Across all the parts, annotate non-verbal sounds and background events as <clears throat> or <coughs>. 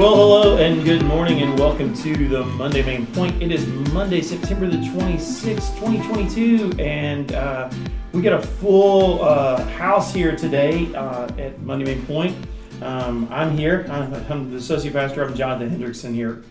Well, hello and good morning, and welcome to the Monday Main Point. It is Monday, September the 26th, 2022, and uh, we got a full uh, house here today uh, at Monday Main Point. Um, I'm here, I'm, I'm the associate pastor, I'm Jonathan Hendrickson here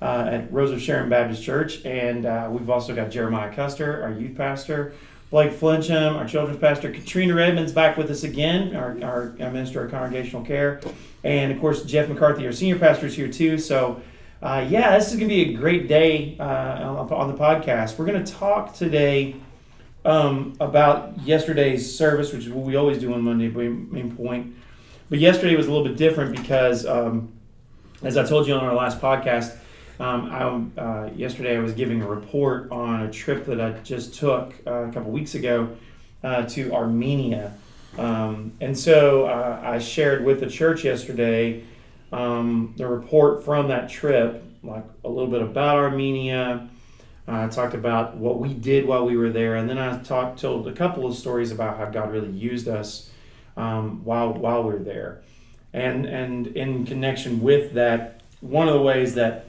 uh, at Rose of Sharon Baptist Church, and uh, we've also got Jeremiah Custer, our youth pastor, Blake Flincham, our children's pastor, Katrina Redmond's back with us again, our, our, our minister of congregational care, and of course Jeff McCarthy, our senior pastor, is here too. So, uh, yeah, this is going to be a great day uh, on, the podcast. We're going to talk today um, about yesterday's service, which is what we always do on Monday Main Point. But yesterday was a little bit different because, um, as I told you on our last podcast, um, I, uh, yesterday I was giving a report on a trip that I just took uh, a couple weeks ago uh, to Armenia. Um, and so uh, I shared with the church yesterday um, the report from that trip, like a little bit about Armenia. I talked about what we did while we were there, and then I talked told a couple of stories about how God really used us um, while while we were there, and and in connection with that, one of the ways that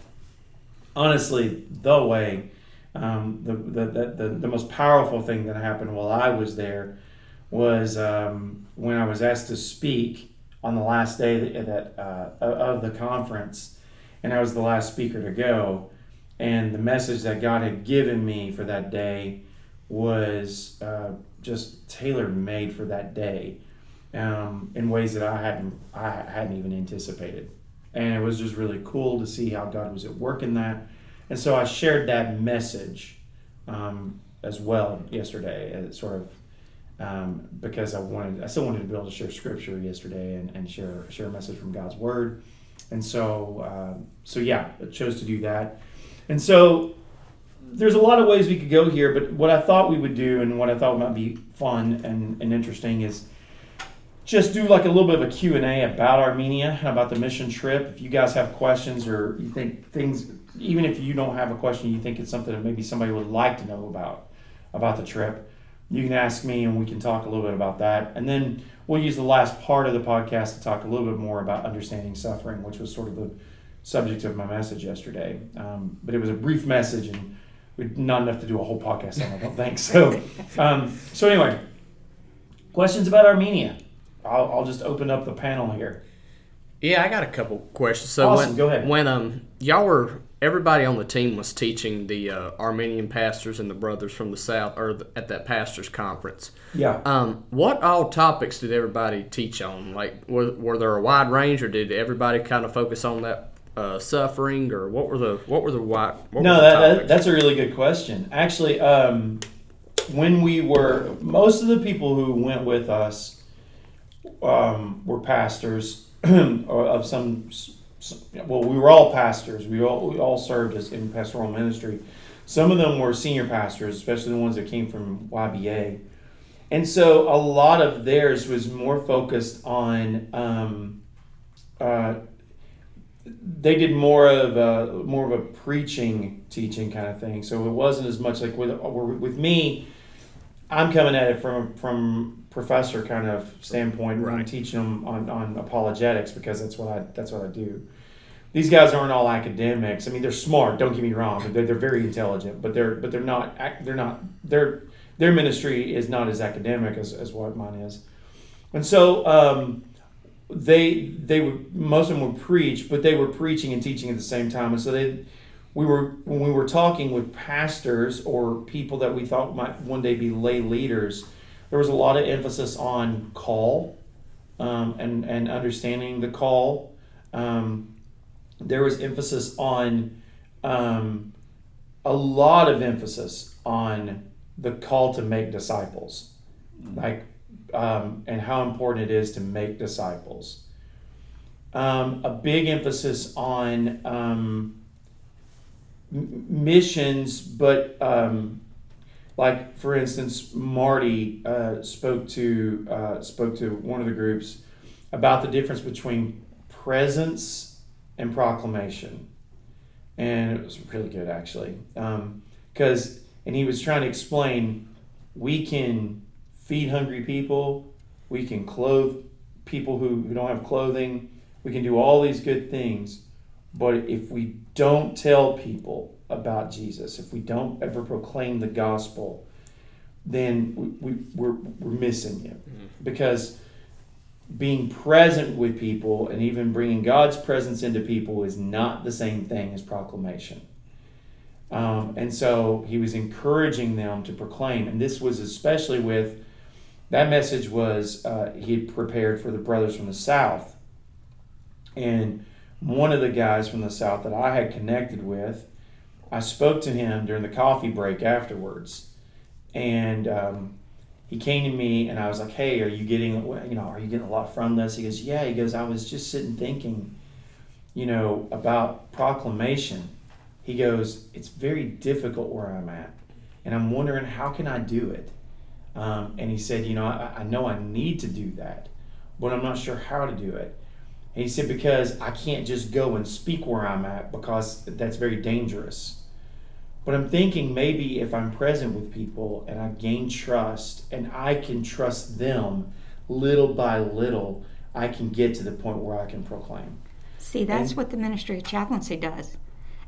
honestly, the way, um, the, the, the, the, most powerful thing that happened while I was there was um, when I was asked to speak on the last day that, uh, of the conference, and I was the last speaker to go. And the message that God had given me for that day was uh, just tailor made for that day um, in ways that I hadn't I hadn't even anticipated and it was just really cool to see how God was at work in that. And so I shared that message um, as well yesterday, as uh, sort of um, because I wanted, I still wanted to be able to share Scripture yesterday and, and share share a message from God's Word. And so, uh, so yeah, I chose to do that. And so, there's a lot of ways we could go here, but what I thought we would do, and what I thought might be fun and, and interesting, is just do like a little bit of a q&a about armenia about the mission trip. If you guys have questions or you think things even if you don't have a question you think it's something that maybe somebody would like to know about about the trip you can ask me and we can talk a little bit about that. And then we'll use the last part of the podcast to talk a little bit more about understanding suffering which was sort of the subject of my message yesterday. Um, but it was a brief message and not enough to do a whole podcast on i don't think. So <laughs> um, so anyway questions about armenia I'll, I'll just open up the panel here. Yeah, I got a couple questions. So awesome. when, Go ahead. When um y'all were everybody on the team was teaching the uh, Armenian pastors and the brothers from the south, or the, at that pastors conference. Yeah. Um, what all topics did everybody teach on? Like, were, were there a wide range, or did everybody kind of focus on that uh, suffering, or what were the what were the wide? no, that, that, that's a really good question. Actually, um, when we were most of the people who went with us um, were pastors <clears throat> of some, well, we were all pastors. We all, we all served as in pastoral ministry. Some of them were senior pastors, especially the ones that came from YBA. And so a lot of theirs was more focused on, um, uh, they did more of a more of a preaching teaching kind of thing. So it wasn't as much like with with me. I'm coming at it from from professor kind of standpoint right. I'm teaching them on, on apologetics because that's what I that's what I do. These guys aren't all academics. I mean, they're smart. Don't get me wrong. They're, they're very intelligent, but they're but they're not they're not their their ministry is not as academic as, as what mine is. And so um, they they would most of them would preach, but they were preaching and teaching at the same time. And so they we were when we were talking with pastors or people that we thought might one day be lay leaders there was a lot of emphasis on call um, and, and understanding the call. Um, there was emphasis on um, a lot of emphasis on the call to make disciples, like um, and how important it is to make disciples. Um, a big emphasis on um, missions, but um, like for instance, Marty uh, spoke to uh, spoke to one of the groups about the difference between presence and proclamation, and it was really good actually, because um, and he was trying to explain we can feed hungry people, we can clothe people who, who don't have clothing, we can do all these good things, But if we don't tell people about Jesus, if we don't ever proclaim the gospel, then we, we, we're, we're missing him. Because being present with people and even bringing God's presence into people is not the same thing as proclamation. Um, and so he was encouraging them to proclaim. And this was especially with that message was uh, he had prepared for the brothers from the South. And one of the guys from the South that I had connected with, I spoke to him during the coffee break afterwards. And um, he came to me and I was like, hey, are you getting, you know, are you getting a lot from this? He goes, yeah. He goes, I was just sitting thinking, you know, about proclamation. He goes, it's very difficult where I'm at. And I'm wondering, how can I do it? Um, and he said, you know, I, I know I need to do that, but I'm not sure how to do it. And he said, because I can't just go and speak where I'm at because that's very dangerous. But I'm thinking maybe if I'm present with people and I gain trust and I can trust them little by little, I can get to the point where I can proclaim. See, that's And- what the ministry of chaplaincy does,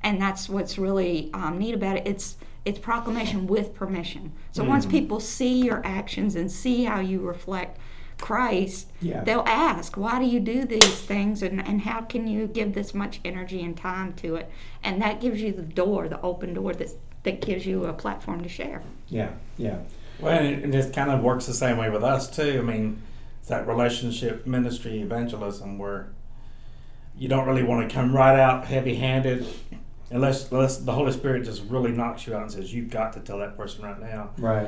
and that's what's really um, neat about it. It's it's proclamation with permission. So once Mm-hmm. people see your actions and see how you reflect Christ, Yeah. they'll ask, "Why do you do these things, and and how can you give this much energy and time to it?" And that gives you the door, the open door that that gives you a platform to share. Yeah, yeah. Well, and it, and it kind of works the same way with us too. I mean, it's that relationship ministry evangelism where you don't really want to come right out heavy-handed, unless unless the Holy Spirit just really knocks you out and says you've got to tell that person right now. Right.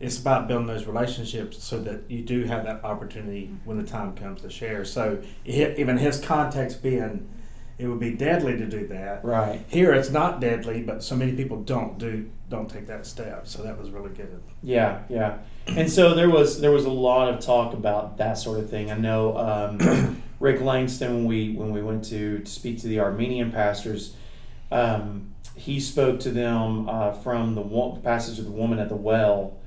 It's about building those relationships so that you do have that opportunity when the time comes to share. So even his context being, it would be deadly to do that. Right. Here it's not deadly, but so many people don't do don't take that step. So that was really good. Yeah, yeah. And so there was there was a lot of talk about that sort of thing. I know um, <coughs> Rick Langston when we when we went to, to speak to the Armenian pastors, um, he spoke to them uh, from the passage of the woman at the well,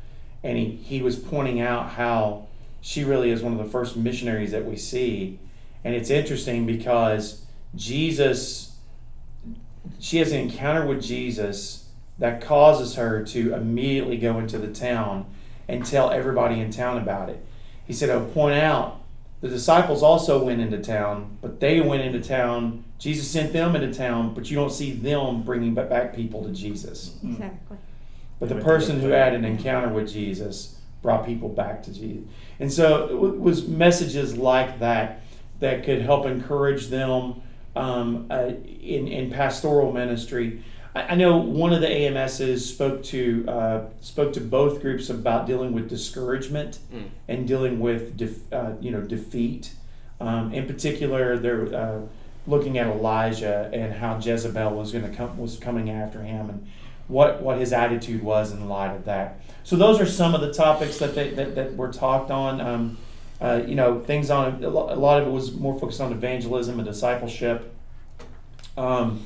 and he, he was pointing out how she really is one of the first missionaries that we see, and it's interesting because Jesus, she has an encounter with Jesus that causes her to immediately go into the town and tell everybody in town about it. He said, I'll point out the disciples also went into town, but they went into town. Jesus sent them into town, but you don't see them bringing back people to Jesus. Exactly. But the person who had an encounter with Jesus brought people back to Jesus. And so it was messages like that that could help encourage them um, uh, in, in pastoral ministry. I, I know one of the AMSs spoke to uh, spoke to both groups about dealing with discouragement Mm. and dealing with def, uh, you know defeat. Um, in particular, they're uh, looking at Elijah and how Jezebel was going to come was coming after him and what what his attitude was in light of that. So those are some of the topics that they, that, that were talked on. Um, uh, you know, things on a lot of it was more focused on evangelism and discipleship. Um,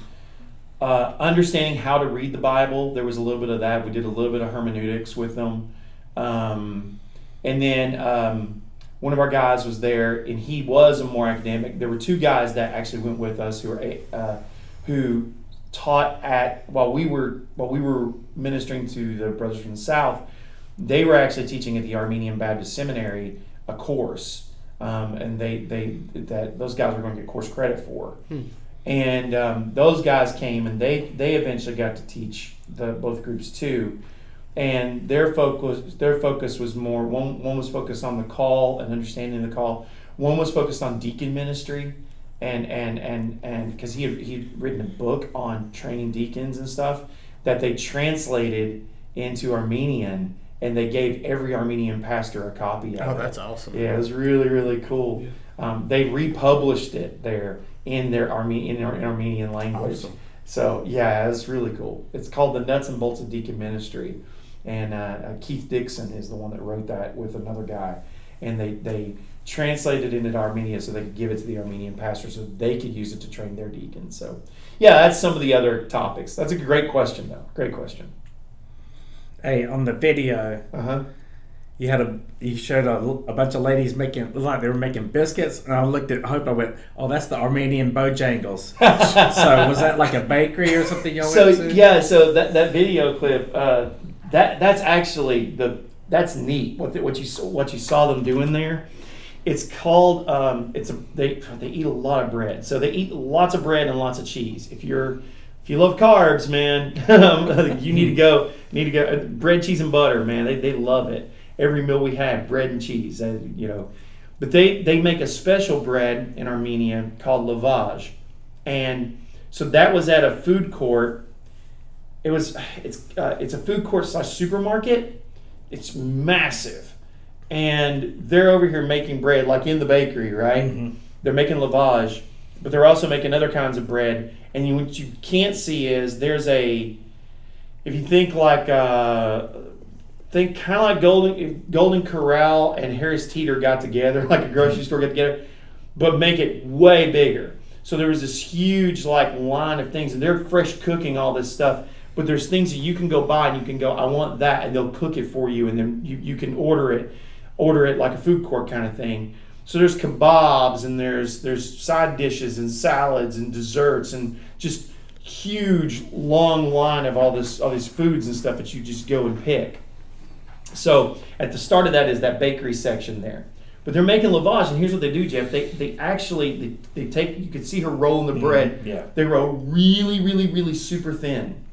uh, understanding how to read the Bible, there was a little bit of that. We did a little bit of hermeneutics with them, um, and then um, one of our guys was there, and he was a more academic. There were two guys that actually went with us who were uh, who taught at while we were while we were ministering to the brothers from the south they were actually teaching at the armenian baptist seminary a course um, and they they that those guys were going to get course credit for. And um, those guys came and they they eventually got to teach the both groups too. And their focus their focus was more one one was focused on the call and understanding the call. One was focused on deacon ministry and and and and because he had, he'd written a book on training deacons and stuff that they translated into Armenian and they gave every Armenian pastor a copy of Oh, it. that's awesome. Yeah, it was really really cool. Um, they republished it there in their Arme- in, in Armenian language. Awesome. So yeah, it's really cool. It's called the Nuts and Bolts of Deacon Ministry, and uh, uh, Keith Dixon is the one that wrote that with another guy, and they they translated it into Armenia so they could give it to the Armenian pastors so they could use it to train their deacons. So yeah, that's some of the other topics. That's a great question though. Great question. Hey, on the video, Uh huh. you had a you showed a, a bunch of ladies making like they were making biscuits, and I looked at Hope. I went, "Oh, that's the Armenian Bojangles." <laughs> so was that like a bakery or something y'all so yeah, so that, that video clip, uh, that that's actually the that's neat. What the, what you what you saw them doing there, it's called um, it's a they they eat a lot of bread. So they eat lots of bread and lots of cheese. If you're if you love carbs, man, <laughs> you need to go need to go uh, bread, cheese, and butter, man. They they love it. Every meal we have, bread and cheese. You know, but they they make a special bread in Armenia called lavash, and so that was at a food court it was it's uh, it's a food court slash supermarket. It's massive, and they're over here making bread like in the bakery, right? Mhm. They're making lavash, but they're also making other kinds of bread. And you, what you can't see is there's a if you think like uh, think kind of like Golden Golden Corral and Harris Teeter got together, <laughs> like a grocery store got together, but make it way bigger. So there was this huge like line of things, and they're fresh cooking all this stuff. But there's things that you can go buy and you can go, I want that, and they'll cook it for you, and then you, you can order it, order it like a food court kind of thing. So there's kebabs and there's there's side dishes and salads and desserts and just huge long line of all this all these foods and stuff that you just go and pick. So at the start of that is that bakery section there. But they're making lavash, and here's what they do, Jeff. They they actually they, they take you can see her rolling the mm-hmm. bread. yeah. They roll really, really, really super thin,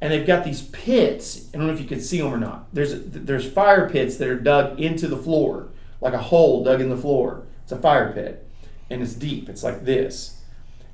and they've got these pits. I don't know if you can see them or not. There's there's fire pits that are dug into the floor, like a hole dug in the floor. It's a fire pit, and it's deep. It's like this,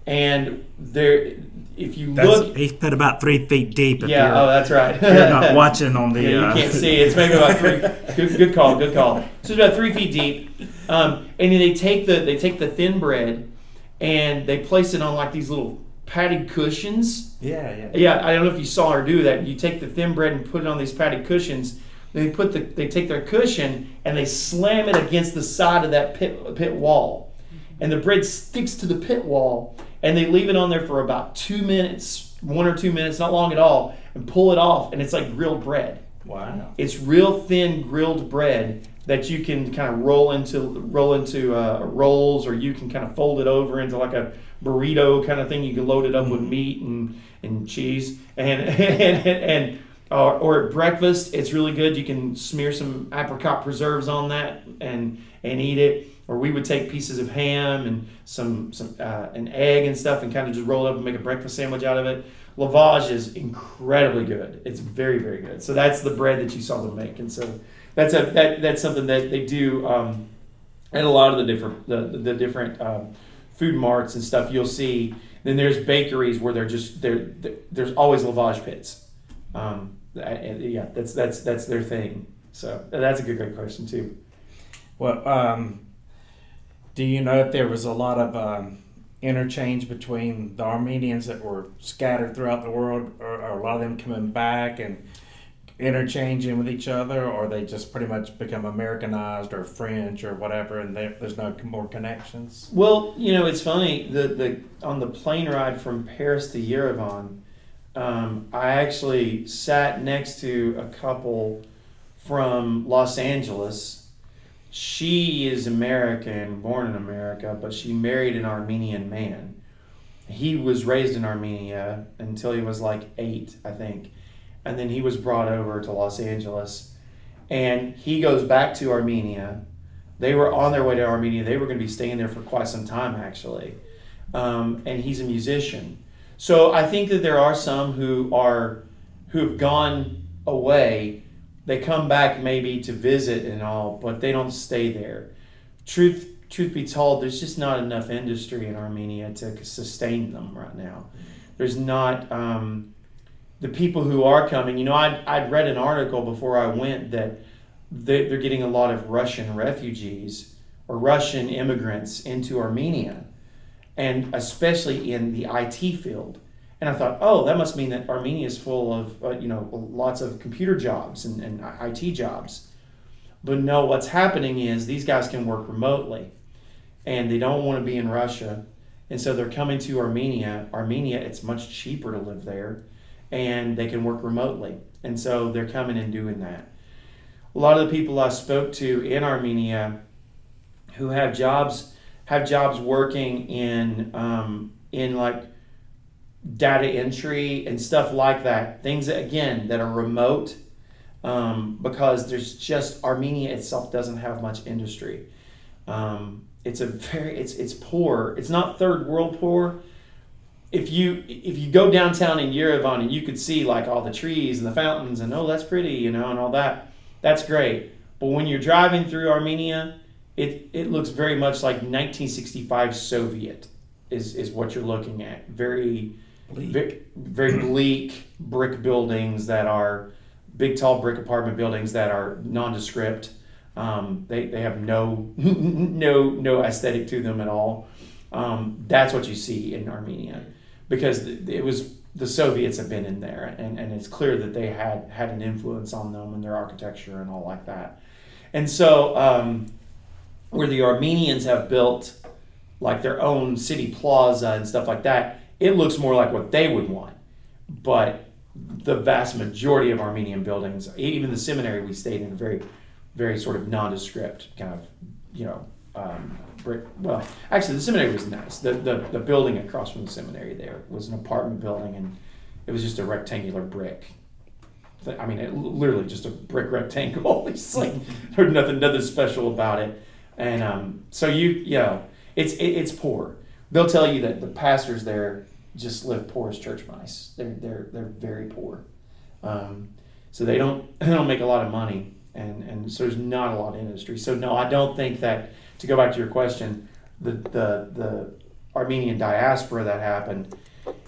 and there, if you That's, look, he's put about three feet deep. Yeah, oh, that's right. you're not watching on the. <laughs> Yeah, you uh, can't see. It's maybe about three. <laughs> Good, good call. Good call. So it's about three feet deep, um, and then they take the they take the thin bread, and they place it on like these little padded cushions. Yeah, yeah. Yeah, I don't know if you saw her do that. You take the thin bread and put it on these padded cushions. They put the they take their cushion and they slam it against the side of that pit pit wall, mm-hmm. and the bread sticks to the pit wall. And they leave it on there for about two minutes, one or two minutes, not long at all, and pull it off, and it's like grilled bread. Wow. It's real thin grilled bread that you can kind of roll into roll into uh, rolls, or you can kind of fold it over into like a burrito kind of thing. You can load it up with meat and, and cheese, and <laughs> and and or, or at breakfast, it's really good. You can smear some apricot preserves on that and and eat it. Or we would take pieces of ham and some some uh, an egg and stuff, and kind of just roll it up and make a breakfast sandwich out of it. Lavash is incredibly good. It's very very good. So that's the bread that you saw them make, and so that's a that, that's something that they do um, at a lot of the different the, the different um, food marts and stuff. You'll see. Then there's bakeries where they're just there. There's always lavash pits. Um, yeah, that's that's that's their thing. So that's a good great question too. Well, um, do you know if there was a lot of um, interchange between the Armenians that were scattered throughout the world, or, or a lot of them coming back and interchanging with each other, or they just pretty much become Americanized or French or whatever, and there- there's no more connections? Well, you know, it's funny. The the on the plane ride from Paris to Yerevan, um, I actually sat next to a couple from Los Angeles. She is American, born in America, but she married an Armenian man. He was raised in Armenia until he was like eight, I think, and then he was brought over to Los Angeles, and he goes back to Armenia they were on their way to Armenia. They were going to be staying there for quite some time, actually. Um, and he's a musician. So I think that there are some who are who have gone away. They come back maybe to visit and all, but they don't stay there. Truth truth be told, there's just not enough industry in Armenia to sustain them right now. There's not um, the people who are coming. You know, I'd, I'd read an article before I went that they- they're getting a lot of Russian refugees or Russian immigrants into Armenia, and especially in the IT field. And I thought, oh, that must mean that Armenia is full of, uh, you know, lots of computer jobs and, and IT jobs. But no, what's happening is these guys can work remotely, and they don't want to be in Russia, and so they're coming to Armenia. Armenia, it's much cheaper to live there, and they can work remotely, and so they're coming and doing that. a lot of the people I spoke to in Armenia who have jobs have jobs working in um, in like data entry and stuff like that. Things that, again that are remote um, because there's just Armenia itself doesn't have much industry. Um, it's a very it's it's poor. It's not third world poor. If you if you go downtown in Yerevan and you could see like all the trees and the fountains and oh that's pretty you know and all that that's great. But when you're driving through Armenia, it it looks very much like 1965 Soviet is is what you're looking at. Very Bleak. very, very <clears throat> bleak brick buildings that are big tall brick apartment buildings that are nondescript um, they, they have no <laughs> no no aesthetic to them at all um, that's what you see in armenia because it was the soviets have been in there and, and it's clear that they had had an influence on them and their architecture and all like that and so um, where the armenians have built like their own city plaza and stuff like that it looks more like what they would want. But the vast majority of Armenian buildings, even the seminary we stayed in, very, very sort of nondescript kind of, you know, um, brick. Well, actually, the seminary was nice. The, the the building across from the seminary there was an apartment building, and it was just a rectangular brick. I mean, it, literally just a brick rectangle. <laughs> it's like <laughs> there's nothing nothing special about it, and um, so you you know it's it, it's poor they'll tell you that the pastors there just live poor as church mice. They're they're they're very poor, um, so they don't <laughs> they don't make a lot of money, and and so there's not a lot of industry. So no, I don't think that. To go back to your question, the the the Armenian diaspora that happened,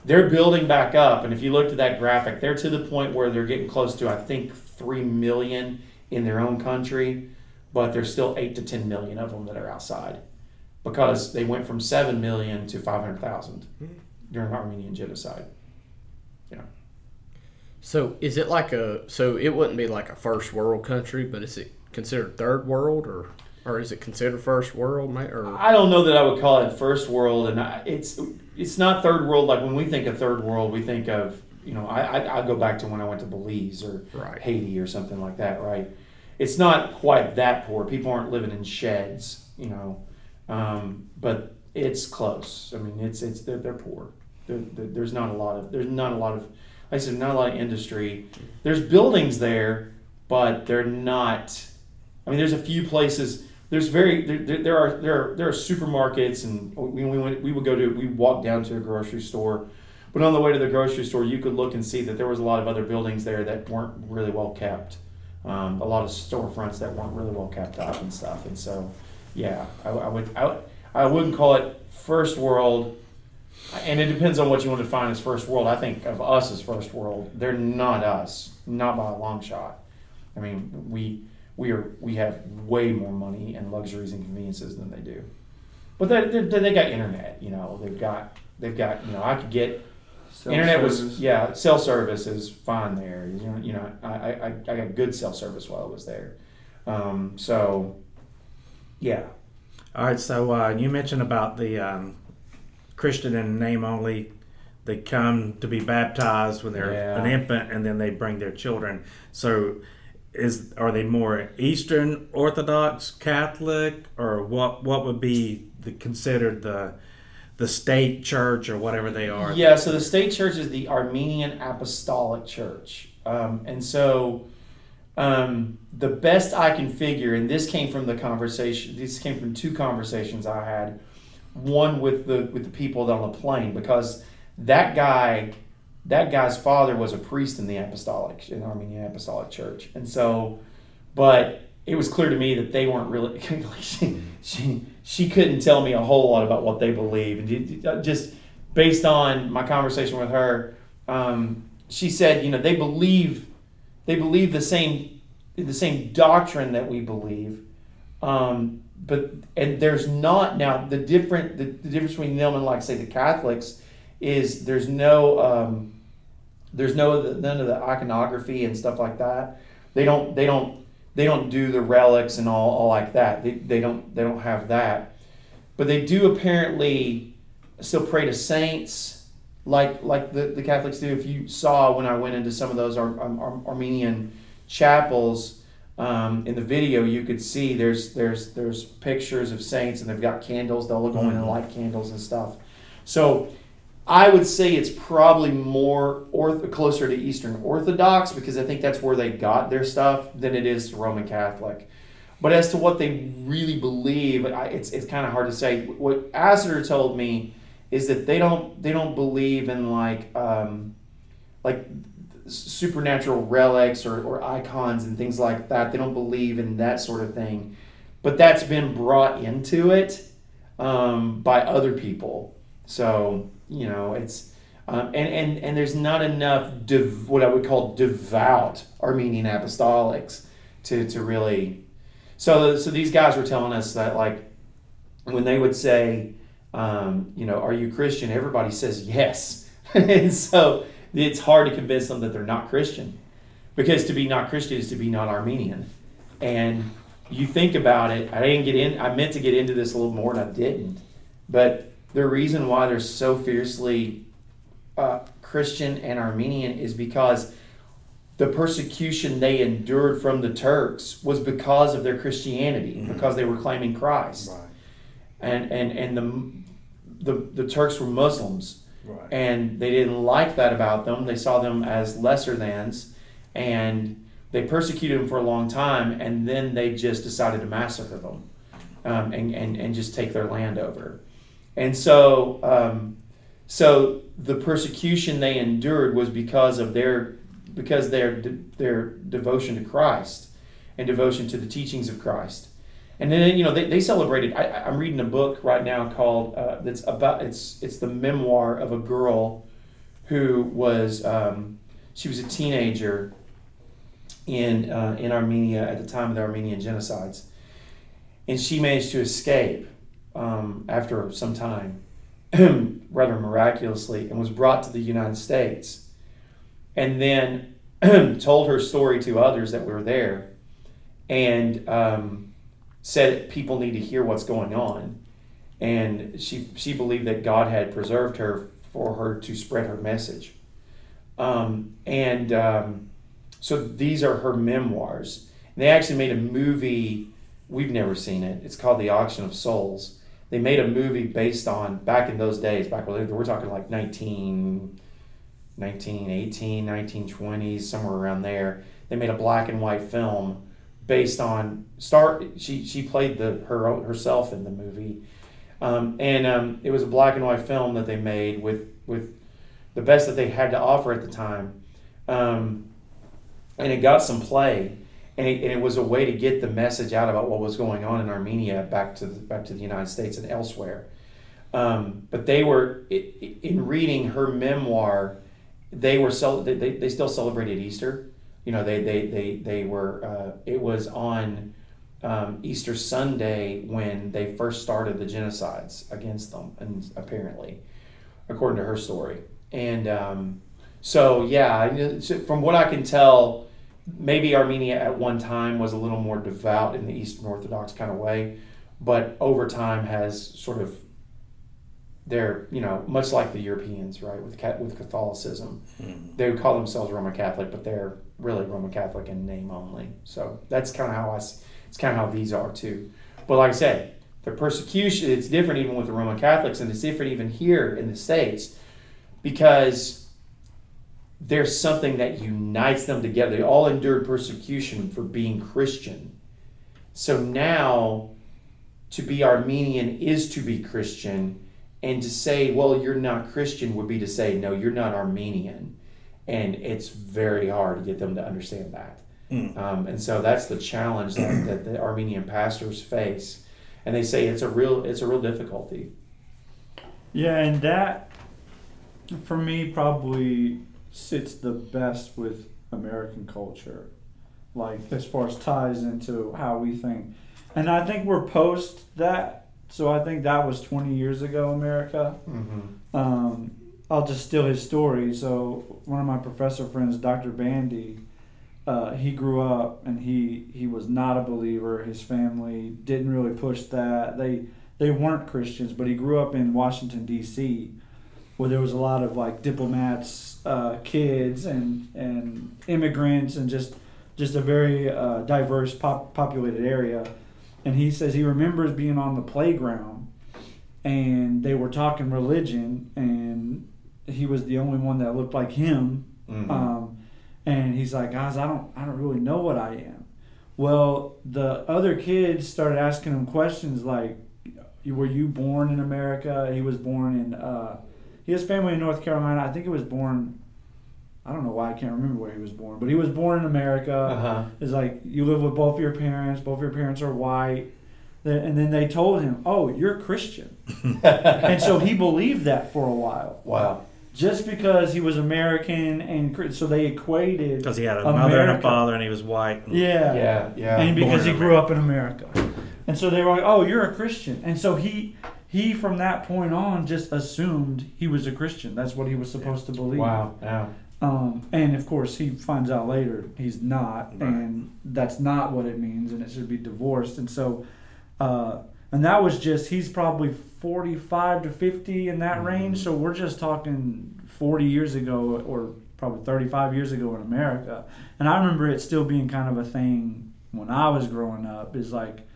they're building back up, and if you looked at that graphic, they're to the point where they're getting close to I think three million in their own country, but there's still eight to ten million of them that are outside because they went from 7 million to 500,000 during Armenian genocide. Yeah. So is it like a so it wouldn't be like a first world country, but is it considered third world or or is it considered first world? Or I don't know that I would call it first world, and I, it's it's not third world. Like when we think of third world, we think of you know I I, I go back to when I went to Belize or Right. Haiti or something like that, right? It's not quite that poor. People aren't living in sheds, you know, um, but it's close. I mean, it's it's they're, they're poor. There- there- there's not a lot of there's not a lot of like I said not a lot of industry. There's buildings there, but they're not. I mean, there's a few places. There's very there, there, are there are there are supermarkets and we, we went we would go to we walked down to a grocery store, but on the way to the grocery store you could look and see that there was a lot of other buildings there that weren't really well kept, um, a lot of storefronts that weren't really well kept up and stuff. And so, yeah, I, I would I, I wouldn't call it first world, and it depends on what you want to define as first world. I think of us as first world. They're not us, not by a long shot. I mean, we we are we have way more money and luxuries and conveniences than they do. But they, they, they got internet, you know. They've got they've got you know. I could get internet was Self-service. yeah. Cell service is fine there. You know, you know. I I, I- I got good cell service while I was there. Um, so yeah, All right, so uh, you mentioned about the um, Christian in name only. They come to be baptized when they're Yeah. an infant, and then they bring their children. So, is are they more Eastern Orthodox Catholic, or what? What would be the considered the the state church or whatever they are? Yeah, so the state church is the Armenian Apostolic Church. Um, and so um, the best I can figure, and this came from the conversation, this came from two conversations I had. One with the with the people on the plane because that guy, that guy's father was a priest in the apostolic in the Armenian Apostolic Church, and so, but it was clear to me that they weren't really. <laughs> she, she she couldn't tell me a whole lot about what they believe, and just based on my conversation with her, um, she said, you know, they believe they believe the same the same doctrine that we believe, um, but and there's not now the different the, the difference between them and like say the Catholics is there's no um, there's no none of the iconography and stuff like that. They don't they don't they don't do the relics and all, all like that. They, they don't they don't have that, but they do apparently still pray to saints like like the, the Catholics do. If you saw when I went into some of those Ar- Ar- Ar- Armenian chapels, um, in the video, you could see there's there's there's pictures of saints, and they've got candles. They'll go in and light candles and stuff. So I would say it's probably more closer to Eastern Orthodox because I think that's where they got their stuff than it is to Roman Catholic. But as to what they really believe, it's it's kind of hard to say. What Assiter told me is that they don't they don't believe in like um, like supernatural relics or, or icons and things like that. They don't believe in that sort of thing. But that's been brought into it um, by other people. So, you know, it's, um, and, and, and there's not enough dev, what I would call devout Armenian apostolics to, to really. So, so these guys were telling us that, like, when they would say, um, you know, are you Christian? Everybody says yes. <laughs> and so, it's hard to convince them that they're not Christian. Because to be not Christian is to be not Armenian. And you think about it, I didn't get in, I meant to get into this a little more and I didn't. But the reason why they're so fiercely uh, Christian and Armenian is because the persecution they endured from the Turks was because of their Christianity, mm-hmm. because they were claiming Christ. Right. And, and, and the, the, the Turks were Muslims Right. And they didn't like that about them. They saw them as lesser thans, and they persecuted them for a long time, and then they just decided to massacre them um, and, and, and just take their land over. And so, um, so the persecution they endured was because of their because their their devotion to Christ and devotion to the teachings of Christ. And then you know they, they celebrated. I, I'm reading a book right now called uh, that's about it's it's the memoir of a girl who was um, she was a teenager in uh, in Armenia at the time of the Armenian genocides, and she managed to escape um, after some time, <clears throat> rather miraculously, and was brought to the United States, and then <clears throat> told her story to others that were there, and. Um, said people need to hear what's going on. And she, she believed that God had preserved her for her to spread her message. Um, and um, so these are her memoirs. And they actually made a movie. We've never seen it. It's called The Auction of Souls. They made a movie based on back in those days, back when we're talking like 19, 1918, 1920s, somewhere around there. They made a black and white film based on start. She she played the her herself in the movie, um, and um, it was a black and white film that they made with with the best that they had to offer at the time, um, and it got some play. And it, and it, was a way to get the message out about what was going on in Armenia back to the, back to the United States and elsewhere. Um, but they were in reading her memoir. They were they, they still celebrated Easter you know, they they they they were. Uh, it was on um, Easter Sunday when they first started the genocides against them, and apparently, according to her story, and um, so yeah, from what I can tell, maybe Armenia at one time was a little more devout in the Eastern Orthodox kind of way, but over time has sort of they're you know much like the Europeans, right? With with Catholicism, mm-hmm. they would call themselves Roman Catholic, but they're really Roman Catholic in name only. So that's kind of how I, it's kind of how these are too. But like I said, the persecution, it's different even with the Roman Catholics, and it's different even here in the States because there's something that unites them together. They all endured persecution for being Christian. So now to be Armenian is to be Christian. And to say, well, you're not Christian would be to say, no, you're not Armenian and it's very hard to get them to understand that. Mm. Um, and so that's the challenge that, <clears throat> that the Armenian pastors face, and they say it's a real it's a real difficulty. Yeah, and that for me probably sits the best with American culture, like as far as ties into how we think, and I think we're post that. So I think that was 20 years ago, America. Mm-hmm. Um, I'll just steal his story. So one of my professor friends, Dr. Bandy, uh, he grew up and he he was not a believer. His family didn't really push that. They they weren't Christians, but he grew up in Washington D.C., where there was a lot of like diplomats, uh, kids, and and immigrants, and just just a very uh, diverse pop- populated area. And he says he remembers being on the playground and they were talking religion and he was the only one that looked like him. Mhm. Um, and he's like, guys, I don't, I don't really know what I am. Well, the other kids started asking him questions like, "Were you born in America?" He was born in. Uh, he has family in North Carolina. I think he was born. I don't know why I can't remember where he was born, but he was born in America. Uh-huh. It's like you live with both your parents. Both your parents are white. And then they told him, "Oh, you're Christian," <laughs> and so he believed that for a while, Wow. just because he was American and so they equated. Because he had a mother and a father, and he was white. and- Yeah, Yeah, yeah. and because he Born in grew up in America, and so they were like, "Oh, you're a Christian," and so he he from that point on just assumed he was a Christian. That's what he was supposed to believe. Wow. Yeah. Um, and of course, he finds out later he's not, Right. and that's not what it means, and it should be divorced. And so, uh, and that was just he's probably forty-five to fifty in that Mhm. range. So we're just talking forty years ago, or probably thirty-five years ago in America. And I remember it still being kind of a thing when I was growing up. Is like,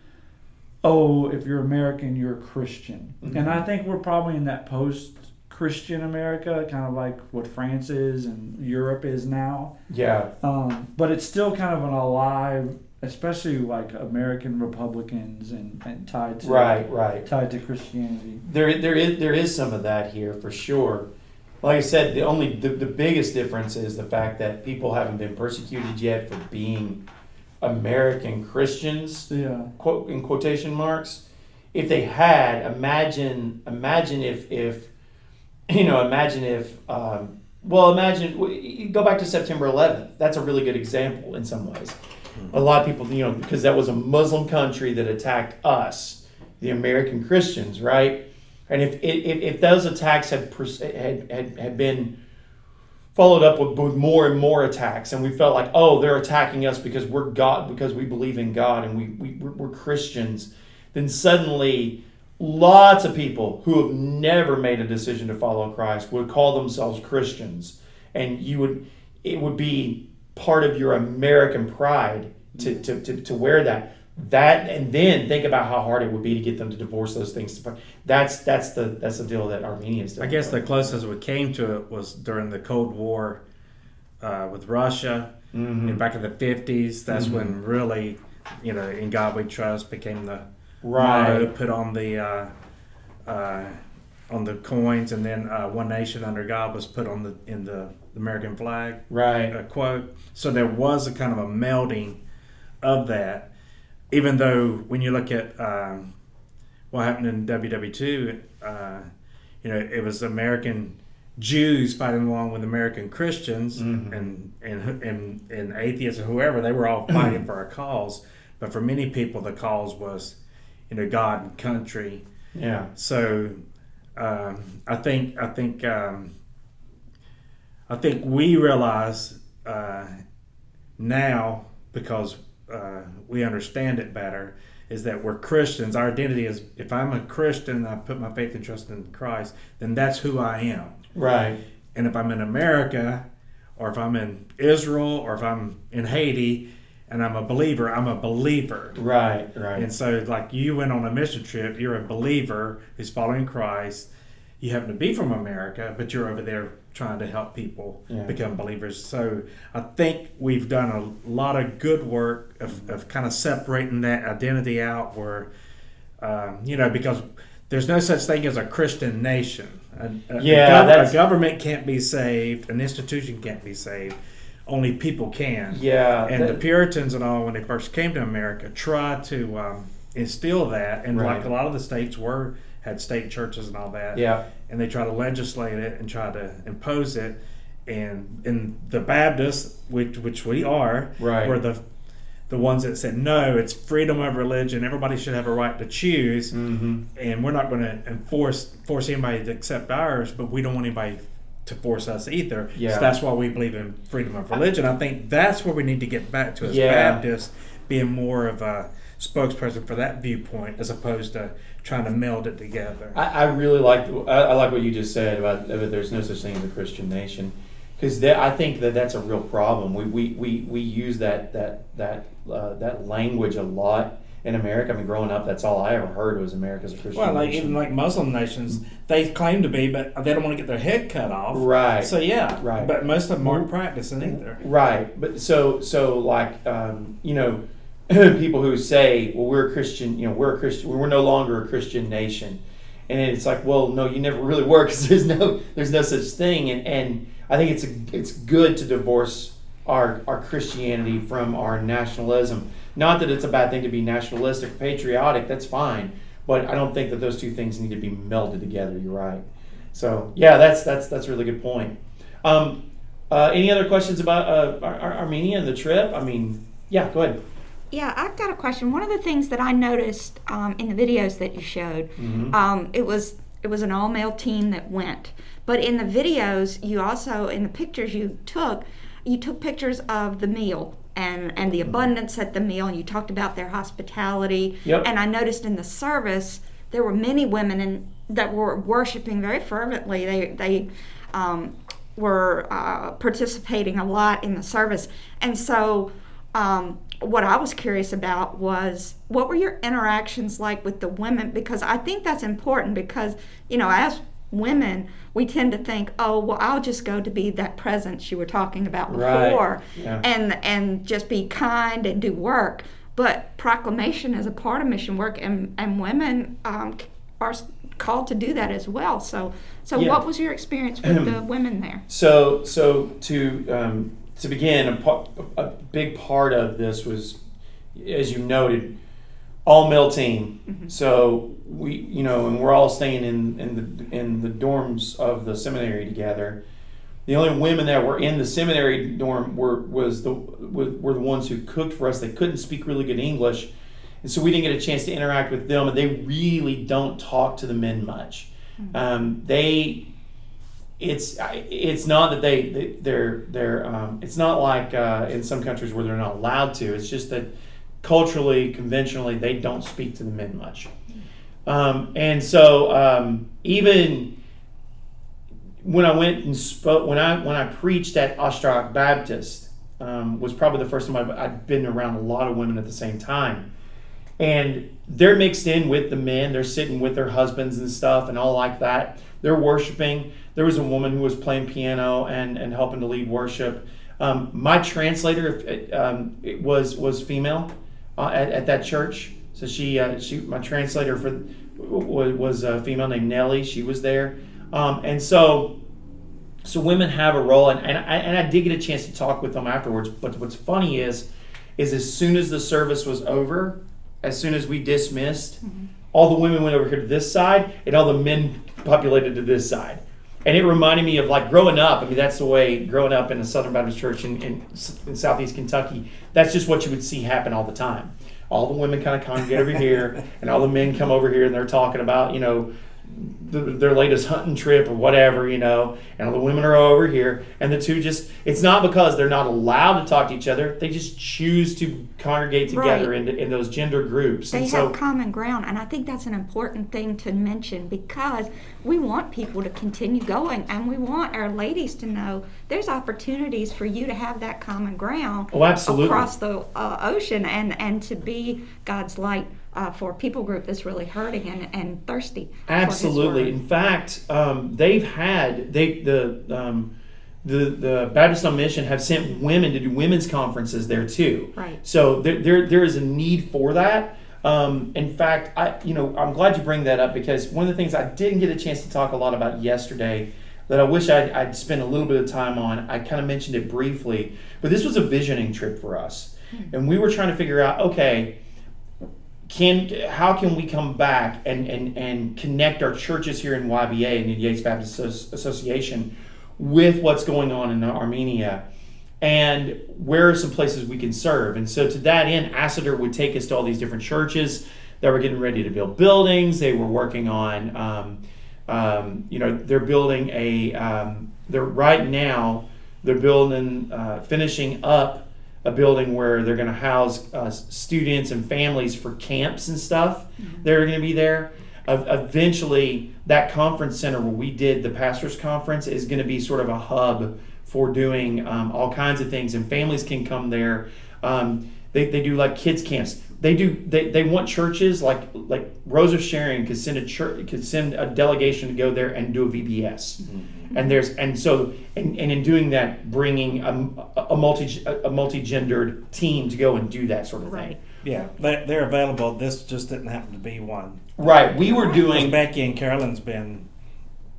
oh, if you're American, you're a Christian. Mhm. And I think we're probably in that post. Christian America, kind of like what France is and Europe is now. Yeah. Um, but it's still kind of an alive, especially like American Republicans and, and tied to Right. Right. tied to Christianity. There, there is there is some of that here for sure. Like I said, the only the, the biggest difference is the fact that people haven't been persecuted yet for being American Christians, Yeah, quote in quotation marks. If they had, imagine imagine if if <laughs> you know imagine if um, well imagine go back to September 11th. That's a really good example in some ways. A lot of people, you know, because that was a Muslim country that attacked us, the American Christians, right? And if if, if those attacks had, had had had been followed up with, with more and more attacks, and we felt like, oh, they're attacking us because we're God, because we believe in God, and we, we we're, Christians, then suddenly lots of people who have never made a decision to follow Christ would call themselves Christians, and you would it would be part of your American pride to, to, to, to wear that. That and then think about how hard it would be to get them to divorce those things. That's that's the that's the deal that Armenia is doing. I guess the closest we came to it was during the Cold War uh, with Russia. Mhm. And back in the 50s, that's Mhm. when really, you know, In God We Trust became the right. motto put on the uh, uh, on the coins, and then uh, "One Nation Under God" was put on the in the American flag Right. a quote. So there was a kind of a melding of that. Even though when you look at um, what happened in WW2, uh, you know, it was American Jews fighting along with American Christians Mhm. and, and and and atheists or whoever. They were all <clears throat> fighting for a cause. But for many people, the cause was, you know, God and country. Yeah. So um, I think I think um, I think we realize uh, now because uh, we understand it better is that we're Christians. Our identity is if I'm a Christian, and I put my faith and trust in Christ, then that's who I am. Right. And if I'm in America, or if I'm in Israel, or if I'm in Haiti, and I'm a believer, I'm a believer. Right. Right. And so, like you went on a mission trip, you're a believer who's following Christ. You happen to be from America, but you're over there trying to help people Yeah. become believers. So, I think we've done a lot of good work of, of kind of separating that identity out, where, um, you know, because there's no such thing as a Christian nation. A, a- a Yeah, gov- that's- a government can't be saved, an institution can't be saved. Only people can. yeah. And the Puritans and all, when they first came to America, tried to um, instill that, and Right. like a lot of the states were had state churches and all that, yeah. and they try to legislate it and try to impose it, and in the Baptists, which which we are, Right. were the the ones that said no, it's freedom of religion. Everybody should have a right to choose, Mm-hmm. and we're not going to enforce force anybody to accept ours, but we don't want anybody to force us either. Yeah. So that's why we believe in freedom of religion. I think that's where we need to get back to as Yeah. Baptists, being more of a spokesperson for that viewpoint as opposed to trying to meld it together. I, I really like I, I like what you just said about, about there's no such thing as a Christian nation because I think that that's a real problem. We we, we, we use that that that uh, that language a lot in America. I mean, growing up, that's all I ever heard was America's a Christian Well, like nation. even like Muslim nations, they claim to be, but they don't want to get their head cut off. Right. So yeah. Right. But most of them aren't practicing either. Right, but so so like um, you know, <clears throat> people who say, "Well, we're a Christian," you know, we're a Christian, we're no longer a Christian nation, and it's like, well, no, you never really were because <laughs> there's no there's no such thing, and and I think it's a, it's good to divorce our our Christianity from our nationalism. Not that it's a bad thing to be nationalistic, patriotic. That's fine, but I don't think that those two things need to be melded together. You're right. So yeah, that's that's that's a really good point. Um, uh, any other questions about uh, Ar- Ar- Armenia and the trip? I mean, yeah, go ahead. Yeah, I've got a question. One of the things that I noticed um, in the videos that you showed, Mm-hmm. um, it was it was an all male team that went. But in the videos, you also in the pictures you took, you took pictures of the meal and and the Mm-hmm. abundance at the meal, and you talked about their hospitality. Yep. And I noticed in the service there were many women in, that were worshiping very fervently. They they. Um, were uh, participating a lot in the service, and so um, what I was curious about was what were your interactions like with the women? Because I think that's important because, you know, as women, we tend to think, oh, well, I'll just go to be that presence you were talking about Right. before Yeah. and, and just be kind and do work. But proclamation is a part of mission work, and, and women um, are called to do that as well. So, so Yeah. what was your experience with the women there? So, so to um, to begin, a, a big part of this was, as you noted, all male team. So we, you know, and we're all staying in in the in the dorms of the seminary together. The only women that were in the seminary dorm were was the were, were the ones who cooked for us. They couldn't speak really good English, and so we didn't get a chance to interact with them. And they really don't talk to the men much. Um, they it's it's not that they, they they're they're um, it's not like uh, in some countries where they're not allowed to. It's just that culturally, conventionally, they don't speak to the men much. Um, and so um, even when I went and spoke when I when I preached at Ostrach Baptist um, was probably the first time I've, I'd been around a lot of women at the same time and they're mixed in with the men. They're sitting with their husbands and stuff and all like that. They're worshiping. There was a woman who was playing piano and, and helping to lead worship. Um, my translator um, was was female uh, at, at that church. So she uh, she my translator for was, was a female named Nellie. She was there, um, and so so women have a role, and, and, I, and I did get a chance to talk with them afterwards. But what's funny is, is as soon as the service was over, as soon as we dismissed, mm-hmm. all the women went over here to this side, and all the men populated to this side. And it reminded me of like growing up. I mean, that's the way growing up in a Southern Baptist church in, in, in Southeast Kentucky. That's just what you would see happen all the time. All the women kind of congregate over here, <laughs> and all the men come over here, and they're talking about you know their latest hunting trip or whatever, you know, and all the women are over here, and the two just, it's not because they're not allowed to talk to each other, they just choose to congregate together Right. in, in those gender groups. They and so, have common ground, and I think that's an important thing to mention because we want people to continue going, and we want our ladies to know there's opportunities for you to have that common ground Oh, absolutely. across the uh, ocean, and and to be God's light uh, for a people group that's really hurting and, and thirsty. absolutely. In fact, um, they've had, they, the, um, the, the Baptist on Mission have sent women to do women's conferences there too. Right. So there, there, there is a need for that. Um, in fact, I, you know, I'm glad you bring that up because one of the things I didn't get a chance to talk a lot about yesterday that I wish I'd, I'd spent a little bit of time on. I kind of mentioned it briefly, but this was a visioning trip for us, and we were trying to figure out, okay, can how can we come back and, and, and connect our churches here in YBA and the Yates Baptist Association with what's going on in Armenia and where are some places we can serve? And so to that end Asader would take us to all these different churches that were getting ready to build buildings. They were working on um, um, you know they're building a um, they're right now they're building uh, finishing up a building where they're going to house uh, students and families for camps and stuff. They're going to be there. Uh, eventually, that conference center where we did the pastors' conference is going to be sort of a hub for doing um, all kinds of things, and families can come there. Um, they, they do like kids camps. They do they, they want churches like like Rose of Sharon could send a church could send a delegation to go there and do a VBS, mm-hmm. and there's and so and, and in doing that, bringing a, a multi a multi gendered team to go and do that sort of thing. Right. Yeah, they, they're available. This just didn't happen to be one. Right. We were Because doing Becky and Carolyn's been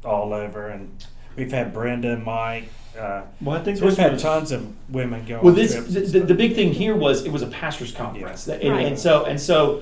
all over, and we've had Brenda and Mike. Uh, Well, I think so we've had was- tons of women go. Well, on this trips the, the, the big thing here was it was a pastors conference, and, Right. and so and so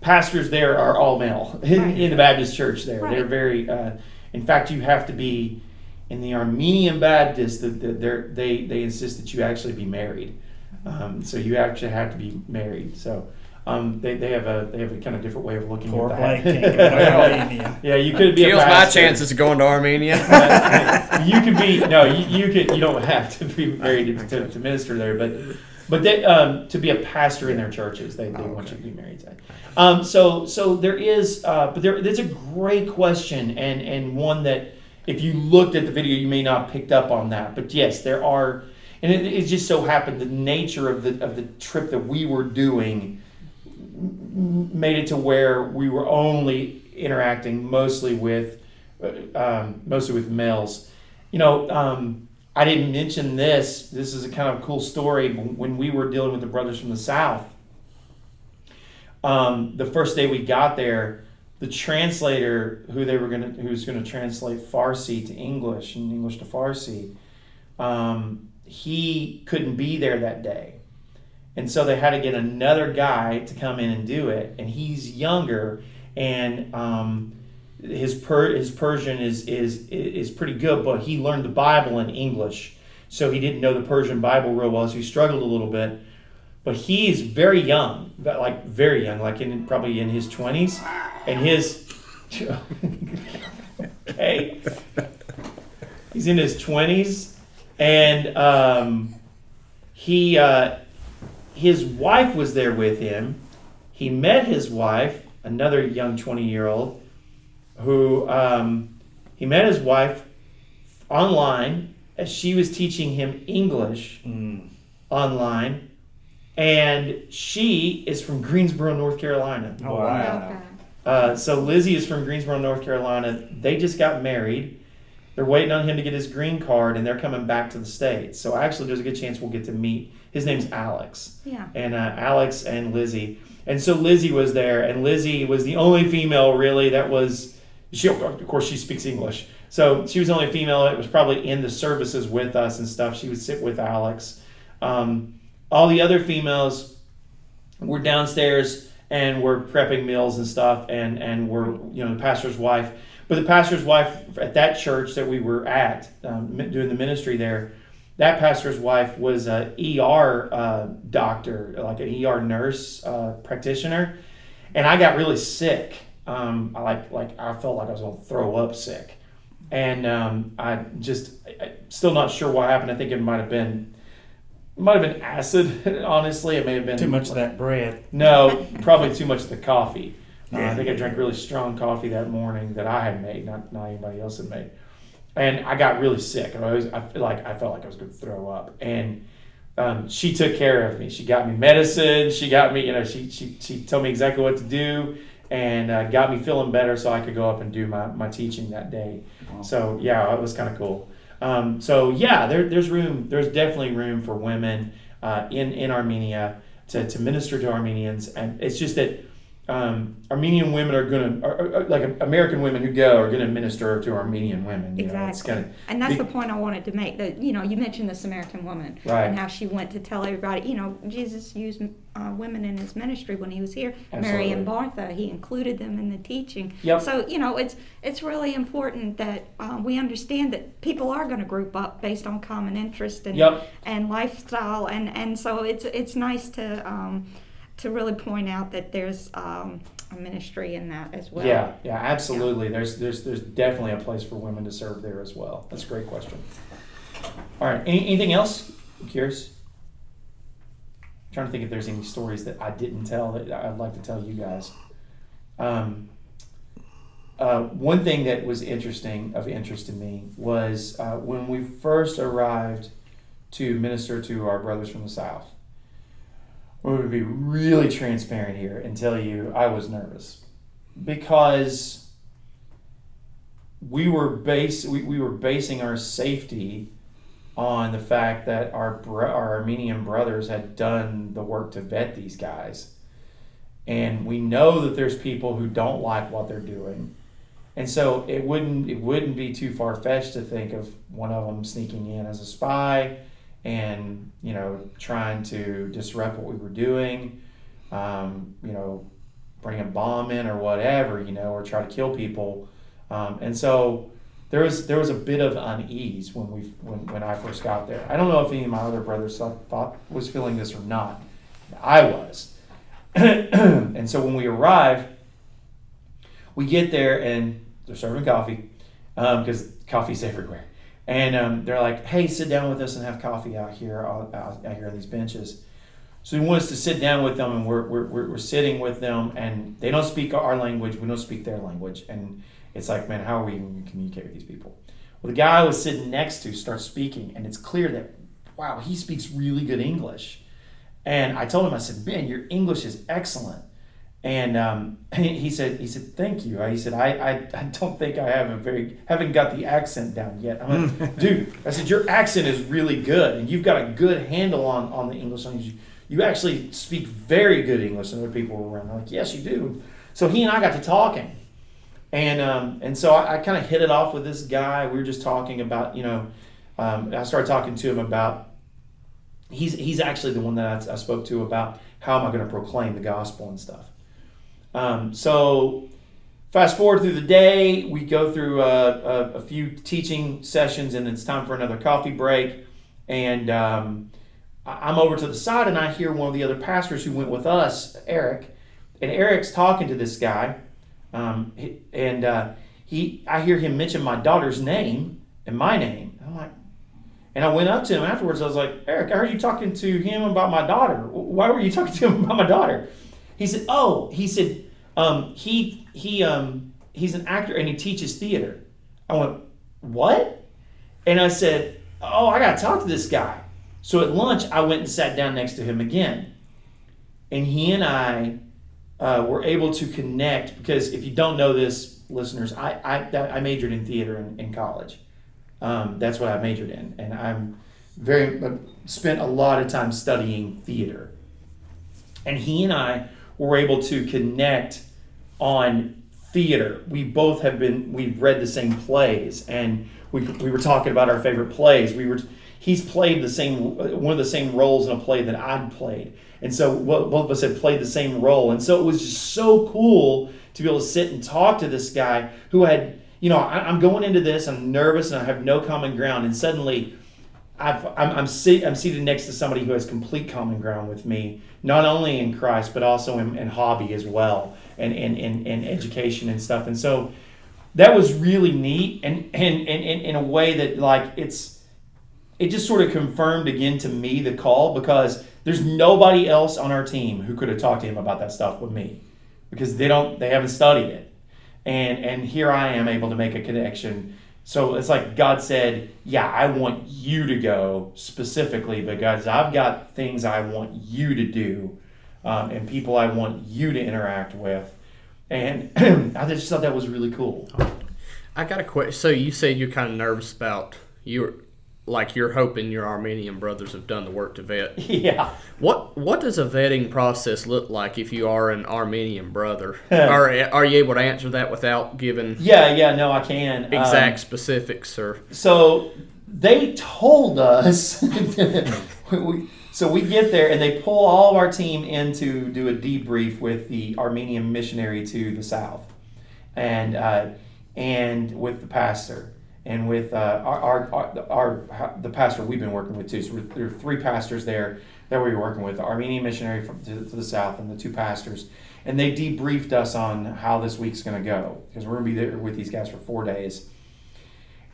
pastors there are all male <laughs> in, Right. in the Baptist church. There, they're very. Uh, in fact, you have to be in the Armenian Baptist. That the, they're- they they insist that you actually be married. Um, so you actually have to be married. So. Um, they, they have a they have a kind of different way of looking Poor at Blake that. <laughs> can't go to Armenia. yeah, you could be a Kills my chances of going to Armenia. <laughs> you could be no, you, you could you don't have to be married to, to, to minister there, but but they, um, to be a pastor in their churches, they, they Oh, want you to be married. Um, so so there is, uh, but there there's a great question and and one that if you looked at the video, you may not have picked up on that. But yes, there are, and it, it just so happened the nature of the of the trip that we were doing m- made it to where we were only interacting mostly with uh, um, mostly with males. You know, um, I didn't mention this. This is a kind of cool story. When we were dealing with the brothers from the south, um, the first day we got there, the translator who they were gonna who was gonna translate Farsi to English and English to Farsi, um, he couldn't be there that day. And so they had to get another guy to come in and do it. And he's younger, and um, his per- his Persian is is is pretty good, but he learned the Bible in English, so he didn't know the Persian Bible real well, so he struggled a little bit. But he's very young, like very young, like in probably in his twenties, and his <laughs> okay, he's in his twenties, and um, he. Uh, his wife was there with him. He met his wife, another young 20 year old, who um, he met his wife online as she was teaching him English Mm. online. And she is from Greensboro, North Carolina. Oh, wow. Okay. Uh, so Lizzie is from Greensboro, North Carolina. They just got married. They're waiting on him to get his green card, and they're coming back to the states. So actually, there's a good chance we'll get to meet. His name's Alex Yeah. and uh, Alex and Lizzie. And so Lizzie was there, and Lizzie was the only female really that was. She of course she speaks English, so she was the only female that was probably in the services with us and stuff. She would sit with Alex. Um, all the other females were downstairs and were prepping meals and stuff, and and were you know the pastor's wife. But the pastor's wife at that church that we were at um, doing the ministry there, that pastor's wife was a ER uh, doctor, like an ER nurse uh, practitioner, and I got really sick. Um, I like like I felt like I was going to throw up sick, and um, I just I, still not sure what happened. I think it might have been might have been acid. <laughs> Honestly, it may have been Too much of that bread. no, probably too much of the coffee. Uh, I think I drank really strong coffee that morning that I had made, not not anybody else had made, and I got really sick. I was I feel like I felt like I was going to throw up, and um, she took care of me. She got me medicine. She got me, you know, she she she told me exactly what to do, and uh, got me feeling better so I could go up and do my my teaching that day. So yeah, it was kind of cool. Um, so yeah, there, there's room. There's definitely room for women uh, in in Armenia to, to minister to Armenians, and it's just that um, Armenian women are going to, like American women who go, are going to minister to Armenian women. You know, it's Exactly. kind And that's Be- the point I wanted to make. That you know, you mentioned the Samaritan woman Right. and how she went to tell everybody. You know, Jesus used uh, women in his ministry when he was here. Absolutely. Mary and Martha, he included them in the teaching. Yep. So you know, it's it's really important that um, we understand that people are going to group up based on common interest and Yep. and lifestyle, and and so it's it's nice to. Um, to really point out that there's um, a ministry in that as well. Yeah, yeah, absolutely. There's there's there's definitely a place for women to serve there as well. That's a great question. All right, any, anything else? I'm curious. trying to think if there's any stories that I didn't tell that I'd like to tell you guys. Um, uh, one thing that was interesting of interest to me was uh, when we first arrived to minister to our brothers from the south. We're going to be really transparent here and tell you I was nervous because we were base we, we were basing our safety on the fact that our bro- our Armenian brothers had done the work to vet these guys. And we know that there's people who don't like what they're doing. And so it wouldn't it wouldn't be too far fetched to think of one of them sneaking in as a spy and you know trying to disrupt what we were doing, um, you know, bring a bomb in or whatever, you know, or try to kill people. Um, and so there was there was a bit of unease when we when, when I first got there. I don't know if any of my other brothers thought, was feeling this or not. I was. <clears throat> and so when we arrive, we get there and they're serving coffee because um, coffee's everywhere. And um, they're like, "Hey, sit down with us and have coffee out here out, out here on these benches." So he wants to sit down with them, and we're, we're, we're sitting with them, and they don't speak our language, we don't speak their language, and it's like, man, how are we going to communicate with these people? Well, the guy I was sitting next to starts speaking, and it's clear that, wow, he speaks really good English. And I told him, I said, man, your English is excellent. And um, <laughs> he said, he said, thank you. He said, I, I, I don't think I have a very, haven't got the accent down yet. I'm like, dude, I said, your accent is really good, and you've got a good handle on, on the English language. You actually speak very good English, and other people were around. I'm like, yes, you do. So he and I got to talking. And um, and so I, I kind of hit it off with this guy. We were just talking about, you know, um, I started talking to him about. He's he's actually the one that I, I spoke to about how am I going to proclaim the gospel and stuff. Um, so fast forward through the day, we go through a, a, a, few teaching sessions, and it's time for another coffee break. And um, I'm over to the side, and I hear one of the other pastors who went with us, Eric, and Eric's talking to this guy um, and uh, he, I hear him mention my daughter's name and my name. I'm like, and I went up to him afterwards. I was like, Eric, I heard you talking to him about my daughter. Why were you talking to him <laughs> about my daughter? He said, Oh, he said, um, he he um, he's an actor and he teaches theater. I went, What? And I said, Oh, I got to talk to this guy. So at lunch, I went and sat down next to him again, and he and I uh, were able to connect because if you don't know this, listeners, I I, I majored in theater in, in college. Um, that's what I majored in, and I'm very uh, spent a lot of time studying theater. And he and I were able to connect on theater. We both have been we've read the same plays, and we we were talking about our favorite plays. We were he's played the same uh, one of the same roles in a play that I'd played and so both of us had played the same role. And so it was just so cool to be able to sit and talk to this guy who had, you know, I, am going into this, I'm nervous and I have no common ground. And suddenly I've, I'm, I'm, sit, I'm seated next to somebody who has complete common ground with me, not only in Christ, but also in, in hobby as well and in, in, in education and stuff. And so that was really neat. And, and, and, and in a way that like it's, it just sort of confirmed again to me the call because there's nobody else on our team who could have talked to him about that stuff with me because they don't they haven't studied it. And and here I am able to make a connection. So it's like God said, "Yeah, I want you to go specifically because I've got things I want you to do, um, and people I want you to interact with." And <clears throat> I just thought that was really cool. I got a question. So you said you're kind of nervous about you like you're hoping your Armenian brothers have done the work to vet. <laughs> Yeah. What what does a vetting process look like if you are an Armenian brother? <laughs> are are you able to answer that without giving? Yeah, yeah, no, I can. Exact um, specifics or. So they told us. <laughs> we, so we get there and they pull all of our team in to do a debrief with the Armenian missionary to the south, and uh, and with the pastor and with uh, our, our, our, the pastor we've been working with too. So there are three pastors there that we were working with: the Armenian missionary from to, to the south and the two pastors, and they debriefed us on how this week's going to go because we're going to be there with these guys for four days.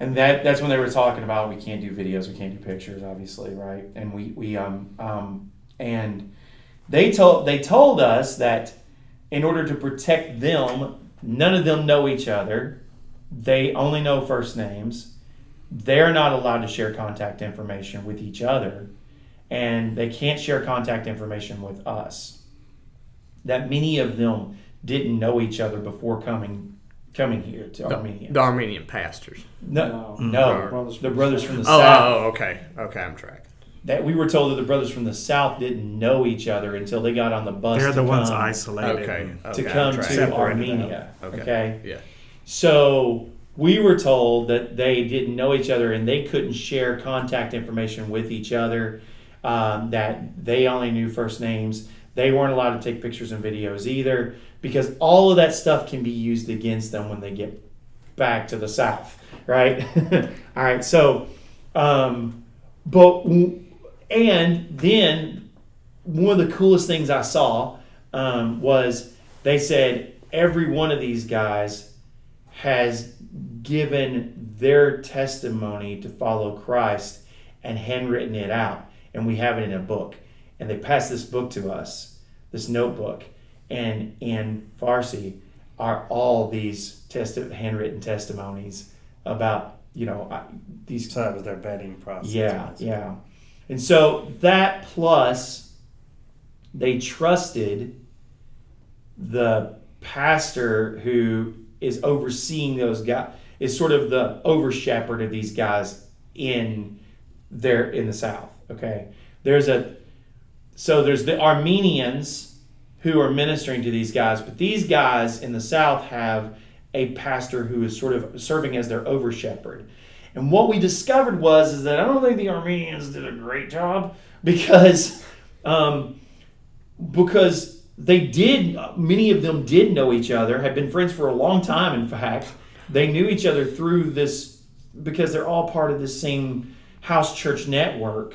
And that that's when they were talking about we can't do videos, we can't do pictures, obviously, right? And we we um um and they told they told us that in order to protect them None of them know each other. They only know first names. They're not allowed to share contact information with each other, and they can't share contact information with us. That many of them didn't know each other before coming coming here to Armenia. The Armenian pastors. No, No. no, mm-hmm. Brothers the brothers from the Oh, south. oh, oh, okay. Okay, I'm tracking. That we were told that the brothers from the south didn't know each other until they got on the bus. They're to the ones isolated. Okay. and- okay to come to Separated Armenia. Okay. okay. Yeah. So we were told that they didn't know each other and they couldn't share contact information with each other. Um, that they only knew first names. They weren't allowed to take pictures and videos either because all of that stuff can be used against them when they get back to the south, right? <laughs> all right. So, um, but and then one of the coolest things I saw um, was they said every one of these guys has given their testimony to follow Christ and handwritten it out, and we have it in a book. And they passed this book to us, this notebook, and in Farsi are all these testi- handwritten testimonies about you know I- these So that was their vetting process. yeah, yeah. And so that plus they trusted the pastor who is overseeing those guys is sort of the over shepherd of these guys in there in the south. Okay. There's a so there's the Armenians who are ministering to these guys, but these guys in the south have a pastor who is sort of serving as their over shepherd. And what we discovered was is that I don't think the Armenians did a great job because um, because they did many of them did know each other had been friends for a long time in fact. They knew each other through this because they're all part of the same house church network.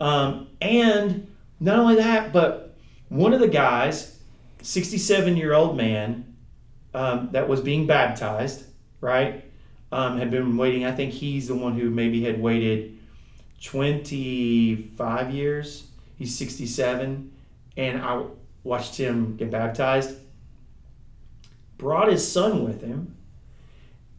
Um, and not only that but one of the guys 67 year old man um, that was being baptized right um, had been waiting i think he's the one who maybe had waited 25 years. He's 67 and i watched him get baptized brought his son with him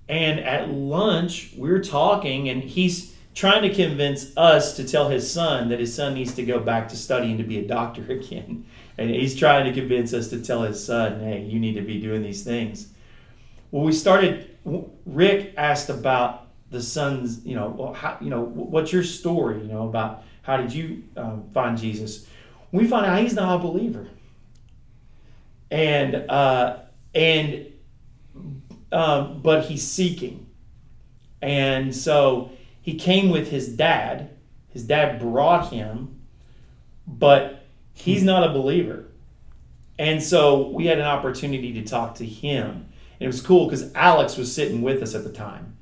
and at lunch we're talking and he's trying to convince us to tell his son that his son needs to go back to studying to be a doctor <laughs> again. And he's trying to convince us to tell his son hey you need to be doing these things. Well we started rick asked about the son's you know well, how, you know what's your story you know about how did you um, find jesus? We find out he's not a believer and uh, and um, but he's seeking, and so he came with his dad. His dad brought him, but he's not a believer, and so we had an opportunity to talk to him. And it was cool because Alex was sitting with us at the time,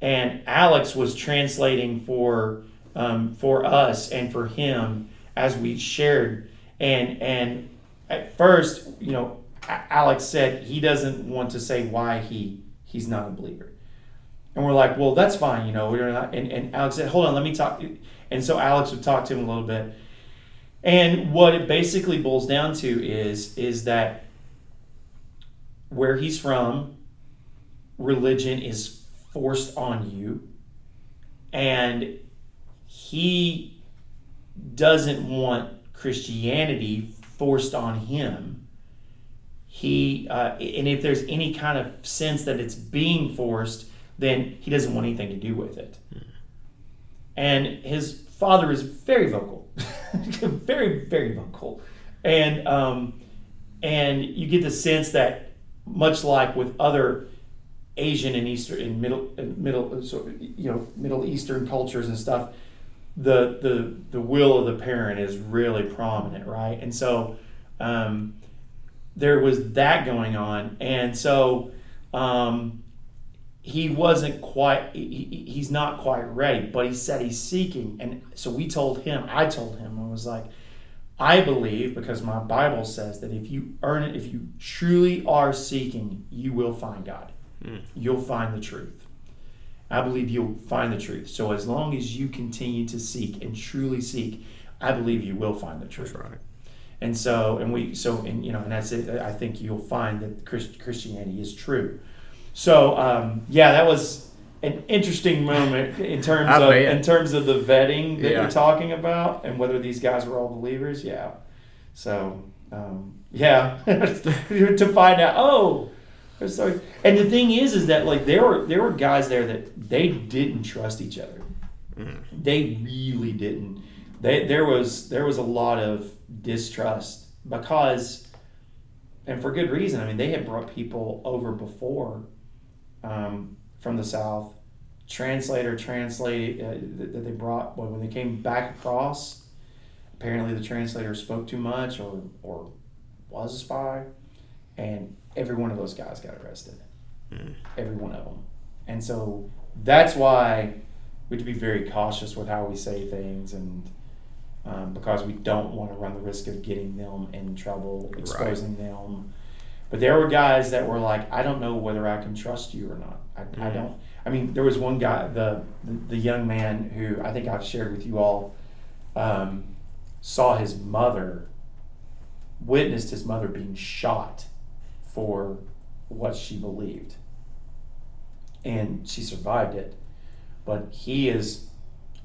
and Alex was translating for um, for us and for him as we shared. And and at first, you know, Alex said he doesn't want to say why he he's not a believer. And we're like, well, that's fine, you know. We're not, and, and Alex said, hold on, let me talk. And so Alex would talk to him a little bit. And what it basically boils down to is is that where he's from, religion is forced on you, and he doesn't want Christianity forced on him. He uh, and if there's any kind of sense that it's being forced, then he doesn't want anything to do with it. And his father is very vocal, <laughs> very very vocal, and um, and you get the sense that much like with other Asian and Eastern and middle middle you know Middle Eastern cultures and stuff, the the the will of the parent is really prominent, right? And so um, there was that going on, and so um, he wasn't quite he, he's not quite ready, but he said he's seeking, and so we told him, I told him, I was like. I believe because my Bible says that if you earn it, if you truly are seeking, you will find God. Mm. You'll find the truth. I believe you'll find the truth. So as long as you continue to seek and truly seek, I believe you will find the truth. That's right. And so, and we, so, and you know, and that's it. I think you'll find that Christ, Christianity is true. So, um, yeah, that was an interesting moment in terms of bet. in terms of the vetting that Yeah. you're talking about and whether these guys were all believers. Yeah. So, um, yeah, <laughs> to find out. Oh, so, and the thing is, is that like there were there were guys there that they didn't trust each other. They really didn't. They, there was there was a lot of distrust because, and for good reason. I mean, they had brought people over before um, from the south. Translator translate uh, that that they brought well, when they came back across. Apparently, the translator spoke too much or or was a spy, and every one of those guys got arrested. Every one of them, and so that's why we have to be very cautious with how we say things and um, because we don't want to run the risk of getting them in trouble, exposing them. But there were guys that were like, I don't know whether I can trust you or not. I, I Mhm. don't. I mean, there was one guy, the, the the young man who I think I've shared with you all, um, saw his mother, witnessed his mother being shot for what she believed, and she survived it but he is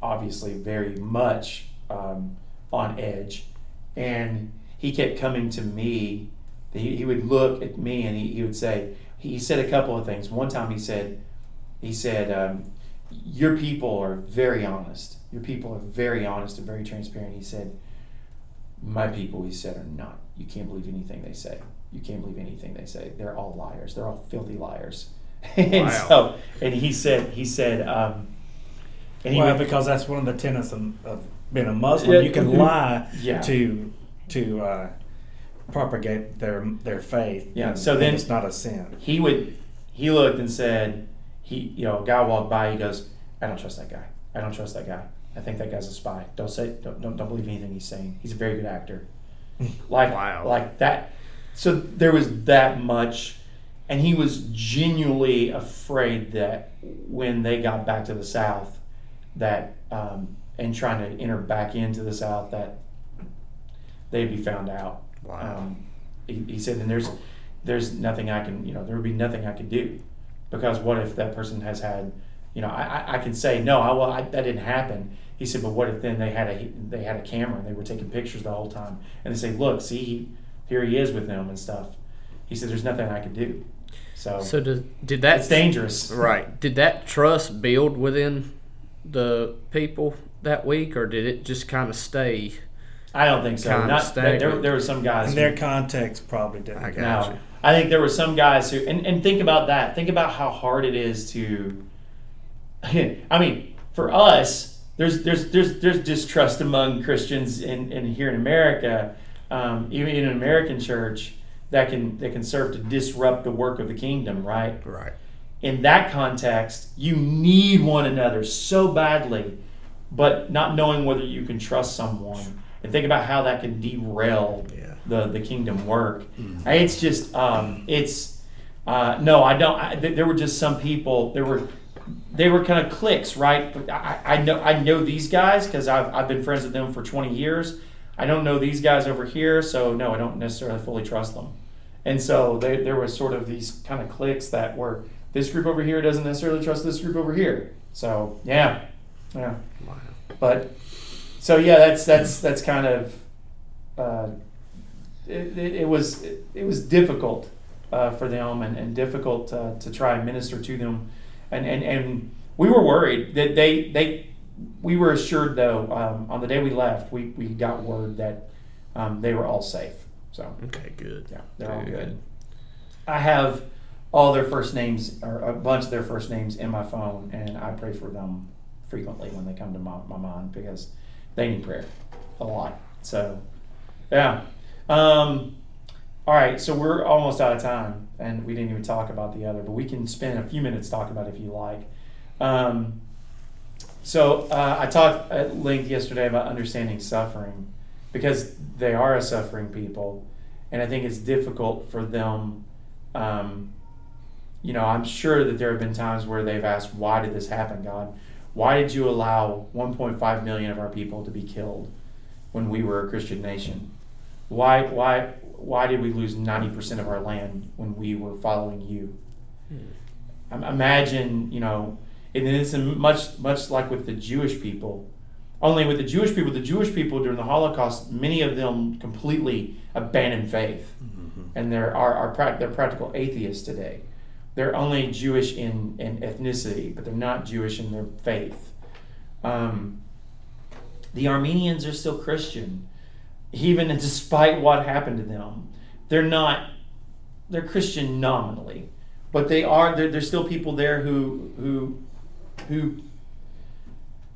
obviously very much um, on edge. And he kept coming to me. He, he would look at me and he, he would say, he said a couple of things. One time he said, he said, um, your people are very honest. Your people are very honest and very transparent. He said, my people, he said, are not. You can't believe anything they say. You can't believe anything they say. They're all liars. They're all filthy liars. <laughs> and Wow. so, and he said, he said, um, and he well, would- because that's one of the tenets of, of being a Muslim. Yeah, you can mhm. lie Yeah. to to uh, propagate their their faith. Yeah, and- so and then- it's not a sin. he would he looked and said he you know a guy walked by he goes i don't trust that guy i don't trust that guy i think that guy's a spy don't say don't don't, don't believe anything he's saying he's a very good actor <laughs> like Wow. like that so there was that much and he was genuinely afraid that when they got back to the south that um, and trying to enter back into the south that they'd be found out Wow. um, he, he said, and there's there's nothing I can, you know, there would be nothing I could do because what if that person has had, you know, I, I, can say no, I, well, I, that didn't happen. He said, but what if then they had a they had a camera and they were taking pictures the whole time and they say, look, see, he, here he is with them and stuff. He said, there's nothing I could do. So, So did, did that it's dangerous, right? Did that trust build within the people that week, or did it just kind of stay? I don't think so. Not there, there, were some guys. In who- their context, probably didn't. I got No, you. I think there were some guys who, and, and think about that. Think about how hard it is to. <laughs> I mean, for us, there's there's there's there's distrust among Christians in, in here in America, um, even in an American church that can that can serve to disrupt the work of the kingdom, right? Right. in that context, you need one another so badly, but not knowing whether you can trust someone and think about how that can derail Yeah. the, the kingdom work. It's just, um, it's, uh, no, I don't. I, th- there were just some people. There were, they were kind of cliques, right? I, I know, I know these guys because I've, I've been friends with them for 20 years. I don't know these guys over here, so no, I don't necessarily fully trust them. And so they, there was sort of these kind of cliques that were this group over here doesn't necessarily trust this group over here. So yeah, yeah. Wow. But so yeah, that's that's that's kind of uh, it, it, it was it, it was difficult uh, for them and, and difficult uh, to try and minister to them, and, and and we were worried that they they we were assured though um, on the day we left we, we got word that um, they were all safe. So Okay. Good. yeah, they're all good. I have all their first names or a bunch of their first names in my phone, and I pray for them frequently when they come to my, my mind because they need prayer a lot. So, yeah. Um, all right, so we're almost out of time, and we didn't even talk about the other, but we can spend a few minutes talking about it if you like. Um, so uh, I talked at length yesterday about understanding suffering because they are a suffering people, and I think it's difficult for them. Um, you know, I'm sure that there have been times where they've asked, "Why did this happen, God? Why did you allow 1.5 million of our people to be killed when we were a Christian nation? Why why why did we lose ninety percent of our land when we were following you? Um, Imagine, you know, and it's much much like with the Jewish people. Only with the Jewish people, the Jewish people during the Holocaust, many of them completely abandoned faith, and they're are, are they're practical atheists today. They're only Jewish in, in ethnicity, but they're not Jewish in their faith. Um, the Armenians are still Christian, even <laughs> despite what happened to them. They're not. They're Christian nominally, but they are. There, there's still people there who who who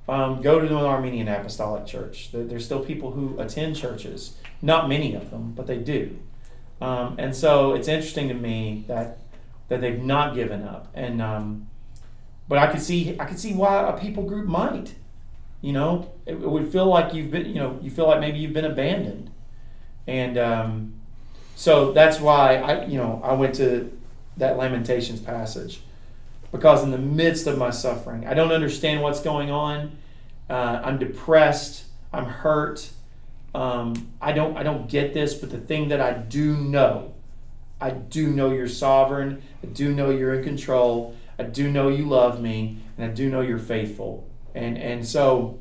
um, go to the Armenian Apostolic Church. There's still people who attend churches. Not many of them, but they do. Um, and so it's interesting to me that that they've not given up. And um, but I could see I could see why a people group might. You know, it, it would feel like you've been. You know, you feel like maybe you've been abandoned. And um, so that's why I you know I went to that Lamentations passage because in the midst of my suffering, I don't understand what's going on. Uh, I'm depressed. I'm hurt. Um, I don't I don't get this, but the thing that I do know, I do know you're sovereign. I do know you're in control. I do know you love me, and I do know you're faithful. And and so,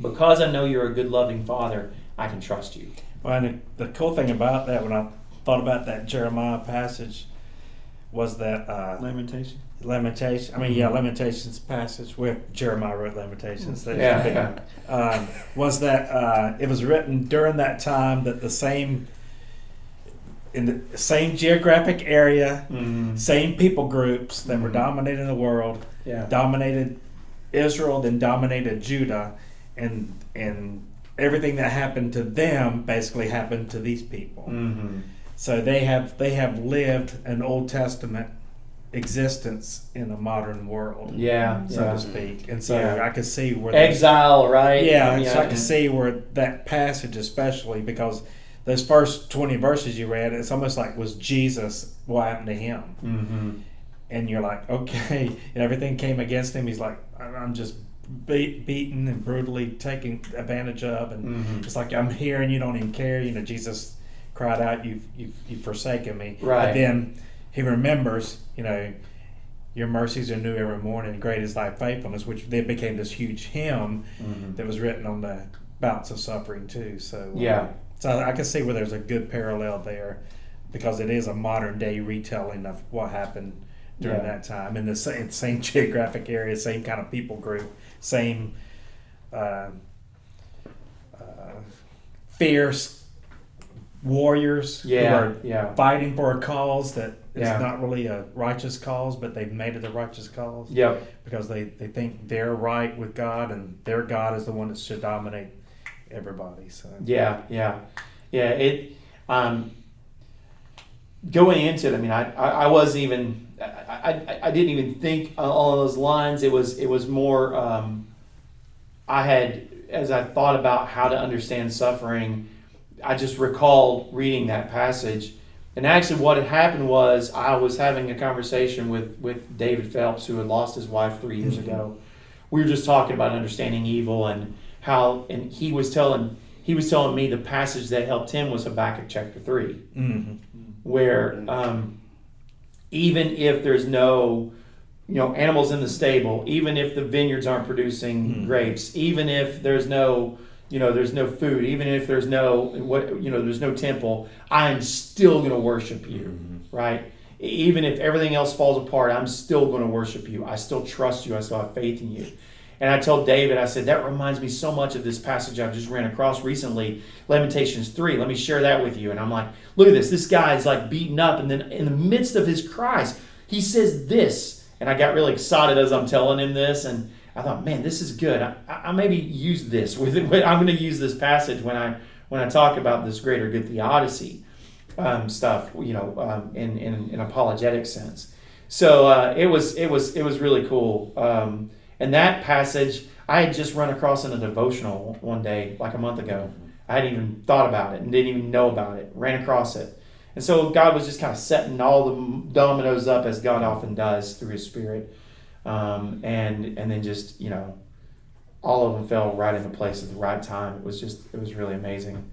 because I know you're a good, loving Father, I can trust you. Well, and the the cool thing about that, when I thought about that Jeremiah passage, was that uh, Lamentation. Lamentation. I mean, yeah, Lamentations passage where Jeremiah wrote Lamentations. That Yeah, yeah. um, was that uh, it was written during that time that the same in the same geographic area, Mm-hmm. same people groups that were Mhm. dominating the world, Yeah. dominated Israel, then dominated Judah, and and everything that happened to them basically happened to these people. Mm-hmm. So they have they have lived an Old Testament existence in a modern world, Yeah. so yeah. to speak. And so Yeah. I could see where Exile, right? yeah, yeah. so I can see where that passage, especially because those first twenty verses you read, it's almost like was Jesus what happened to him, Mm-hmm. and you're like, okay, and everything came against him. He's like, "I'm- I'm just beat, beaten and brutally taken advantage of, and Mhm. it's like I'm here and you don't even care. You know, Jesus cried out, "You've you've, you've forsaken me." Right. Then he remembers, you know. Your mercies are new every morning. Great is thy faithfulness, which then became this huge hymn Mhm. that was written on the bouts of suffering too. So uh, Yeah. so I can see where there's a good parallel there, because it is a modern day retelling of what happened during Yeah. that time in the same, same <laughs> geographic area, same kind of people group, same uh, uh, fierce warriors Yeah. who are Yeah. fighting for a cause that is Yeah. not really a righteous cause, but they've made it a righteous cause Yep. because they, they think they're right with God and their God is the one that should dominate everybody. So Yeah. Yeah. Yeah. It. Um. Going into it, I mean, I, I, I wasn't even, I, I, I didn't even think along those lines. It was, it was more. Um, I had, as I thought about how to understand suffering, I just recalled reading that passage. And actually, what had happened was I was having a conversation with, with David Phelps, who had lost his wife three years ago. We were just talking about understanding evil and how, and he was telling he was telling me the passage that helped him was Habakkuk chapter three, hmm where um, even if there's no you know animals in the stable even if the vineyards aren't producing Mhm. grapes even if there's no you know there's no food. Even if there's no what you know there's no temple i'm still going to worship you mm-hmm. right? E- even if everything else falls apart i'm still going to worship you. I still trust you. I still have faith in you. And i told david i said that reminds me so much of this passage i just ran across recently lamentations 3 let me share that with you. And i'm like look at this. This guy is like beaten up and then in the midst of his cries he says this. And i got really excited as i'm telling him this and i thought man this is good i, I maybe use this <laughs> with it i'm going to use this passage when i when i talk about this greater good theodicy um, stuff, you know, um, in, in an apologetic sense. So uh, it was it was it was really cool. Um, and that passage I had just run across in a devotional one day, like a month ago. I hadn't even thought about it and didn't even know about it. Ran across it, and so God was just kind of setting all the dominoes up as God often does through His Spirit, um, and and then just you know, all of them fell right into place at the right time. It was just it was really amazing.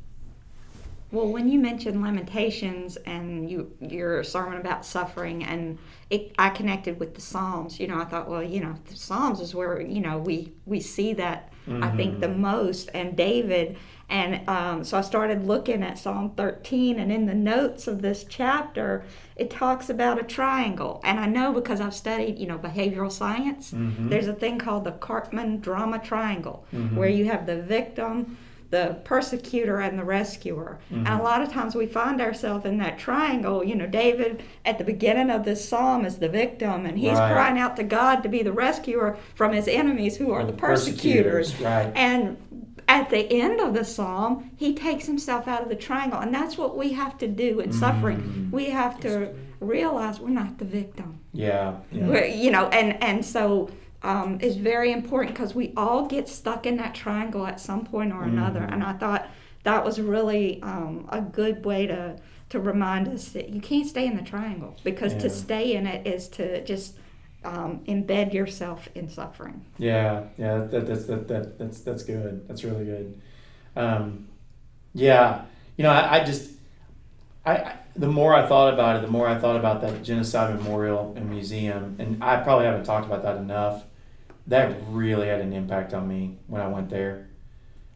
Well, when you mentioned Lamentations and you your sermon about suffering, and it, I connected with the Psalms. You know, I thought, well, you know, the Psalms is where you know we we see that I think the most, and David, and um, so I started looking at Psalm 13, and in the notes of this chapter, it talks about a triangle, and I know because I've studied, you know, behavioral science. Mm-hmm. There's a thing called the Karpman drama triangle, mm-hmm. where you have the victim the persecutor and the rescuer. And a mm-hmm. lot of times we find ourselves in that triangle. You know, David at the beginning of this psalm is the victim, and he's Right. crying out to God to be the rescuer from his enemies who are the persecutors. persecutors, right. And at the end of the psalm, he takes himself out of the triangle. And that's what we have to do in Mm-hmm. suffering. We have to realize we're not the victim. Yeah. yeah. You know, and and so um, it's very important because we all get stuck in that triangle at some point or another. Mm-hmm. And I thought that was really um, a good way to to remind us that you can't stay in the triangle because Yeah. to stay in it is to just um, embed yourself in suffering. Yeah, yeah, that, that's that, that that's that's good. That's really good. Um, yeah, you know, I, I just, I, I the more I thought about it, the more I thought about that genocide memorial and museum, and I probably haven't talked about that enough. That really had an impact on me when I went there,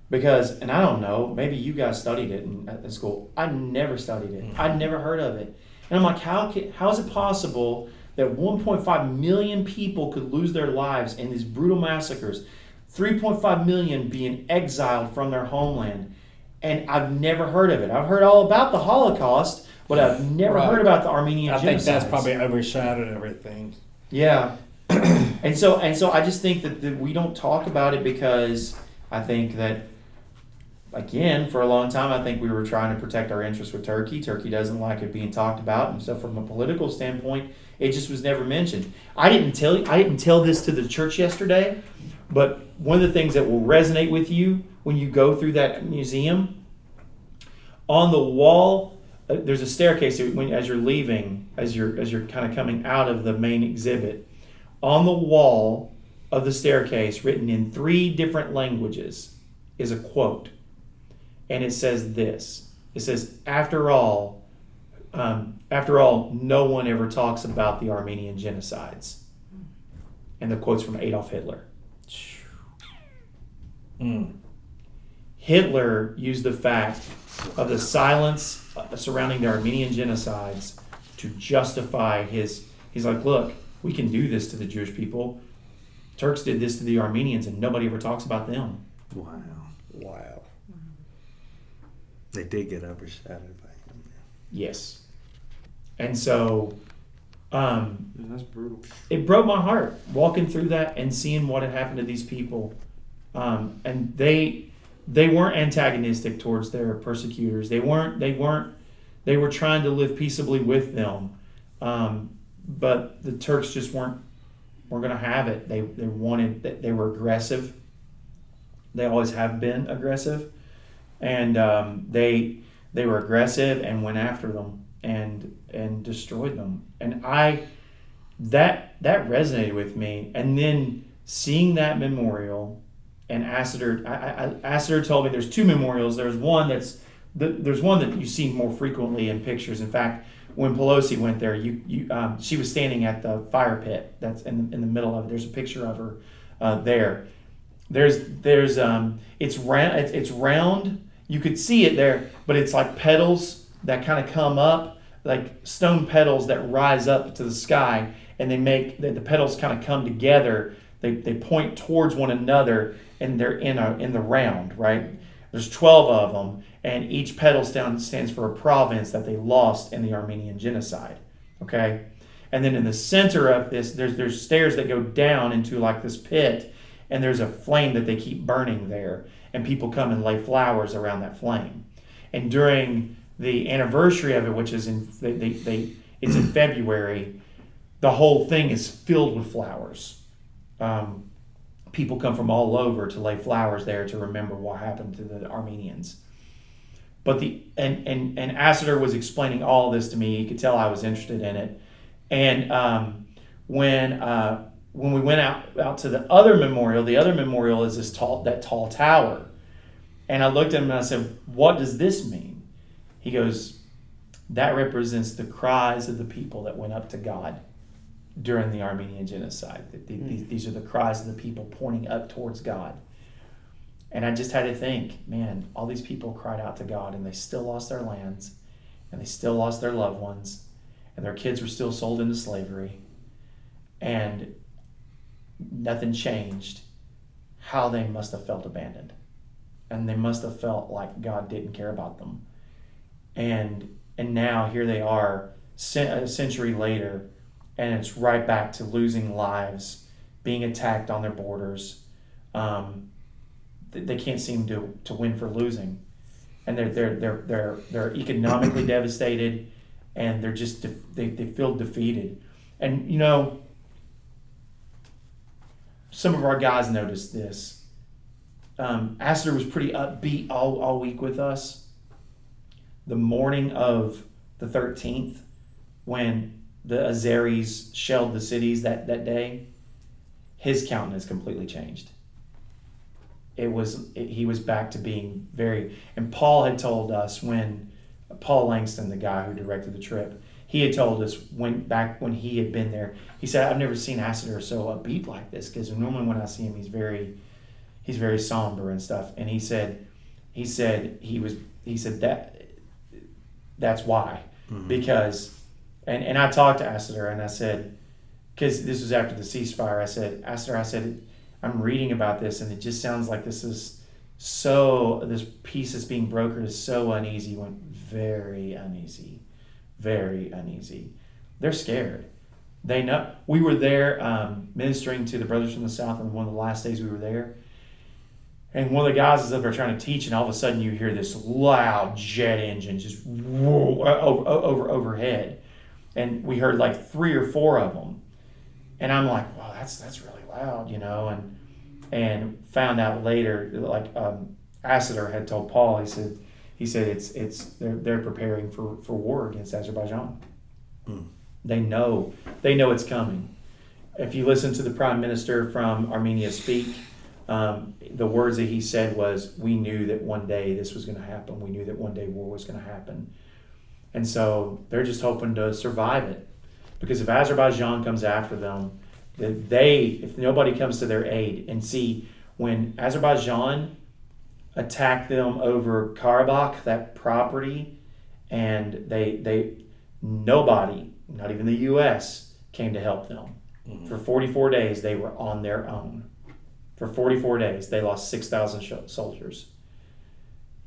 because, and I don't know, maybe you guys studied it in, at school. I never studied it. I'd never heard of it, and I'm like, how can, how is it possible? That 1.5 million people could lose their lives in these brutal massacres, 3.5 million being exiled from their homeland. And I've never heard of it. I've heard all about the Holocaust, but I've never Right. heard about the Armenian genocide I think that's probably overshadowed everything. Yeah. <clears throat> and so and so I just think that, that we don't talk about it because I think that again, for a long time I think we were trying to protect our interests with Turkey. Turkey doesn't like it being talked about and so from a political standpoint, it just was never mentioned. I didn't tell you I didn't tell this to the church yesterday, but one of the things that will resonate with you when you go through that museum on the wall uh, there's a staircase when as you're leaving as you're as you're kind of coming out of the main exhibit on the wall of the staircase written in three different languages is a quote and it says this it says after all um, after all no one ever talks about the armenian genocides and the quote's from adolf hitler Mm. Hitler used the fact of the silence uh, surrounding the Armenian genocides to justify his. He's like, look, we can do this to the Jewish people. Turks did this to the Armenians, and nobody ever talks about them. Wow. Wow. They did get overshadowed by him. Yes. And so um, Yeah, that's brutal. it broke my heart walking through that and seeing what had happened to these people. Um, and they they weren't antagonistic towards their persecutors. They weren't they weren't they were trying to live peaceably with them. Um, but the Turks just weren't weren't going to have it. They they wanted that they were aggressive. They always have been aggressive, and um, they they were aggressive and went after them and and destroyed them. And I that that resonated with me. And then seeing that memorial, and Asiter, I, I, told me there's two memorials. There's one that's the, there's one that you see more frequently in pictures. In fact, when Pelosi went there, you you um, she was standing at the fire pit that's in in the middle of it. There's a picture of her uh, there. There's there's um it's round it's, it's round. You could see it there, but it's like petals that kind of come up, like stone petals that rise up to the sky, and they make the, the petals kind of come together. They, they point towards one another, and they're in a in the round, right? There's twelve of them, and each petal stand, stands for a province that they lost in the Armenian genocide. Okay, and then in the center of this, there's there's stairs that go down into like this pit, and there's a flame that they keep burning there, and people come and lay flowers around that flame. And during the anniversary of it, which is in they, they, they it's in February, the whole thing is filled with flowers. Um, people come from all over to lay flowers there to remember what happened to the Armenians. But the and and and Asiter was explaining all this to me. He could tell I was interested in it. And um, when uh, when we went out out to the other memorial, the other memorial is this tall that tall tower. And I looked at him and I said, "What does this mean?" He goes, that represents the cries of the people that went up to God during the Armenian genocide. These are the cries of the people pointing up towards God. And I just had to think, man, all these people cried out to God and they still lost their lands and they still lost their loved ones and their kids were still sold into slavery and nothing changed. How they must have felt abandoned. And they must have felt like God didn't care about them. And and now here they are a century later and it's right back to losing lives, being attacked on their borders. Um, they can't seem to, to win for losing, and they're they're they're they're they're economically devastated, and they're just def- they they feel defeated, and you know. Some of our guys noticed this. Um, Astor was pretty upbeat all, all week with us. The morning of the 13th, when the Azeris shelled the cities that, that day, his countenance completely changed. It was it, he was back to being very and Paul had told us when Paul Langston, the guy who directed the trip, he had told us when back when he had been there. He said, "I've never seen Astor so upbeat like this because normally when I see him, he's very he's very somber and stuff." And he said, he said he was he said that that's why mm-hmm. because and, and I talked to Astor and I said, because this was after the ceasefire, I said, Astor, I said, I'm reading about this and it just sounds like this is so, this peace that's being brokered is so uneasy, went very uneasy, very uneasy. They're scared. They know. We were there um, ministering to the brothers from the South on one of the last days we were there. And one of the guys is up there trying to teach, and all of a sudden you hear this loud jet engine just whoa, over, over overhead and we heard like three or four of them and i'm like wow that's that's really loud you know and and found out later like um had told paul he said he said it's it's they're, they're preparing for for war against azerbaijan. They know they know it's coming. If you listen to the prime minister from armenia speak um, the words that he said was we knew that one day this was going to happen. We knew that one day war was going to happen. And so they're just hoping to survive it. Because if Azerbaijan comes after them, that they, if nobody comes to their aid, and see, when Azerbaijan attacked them over Karabakh, that property, and they, they, nobody, not even the U.S., came to help them. Mm-hmm. For 44 days, they were on their own. For 44 days, they lost 6,000 sh- soldiers.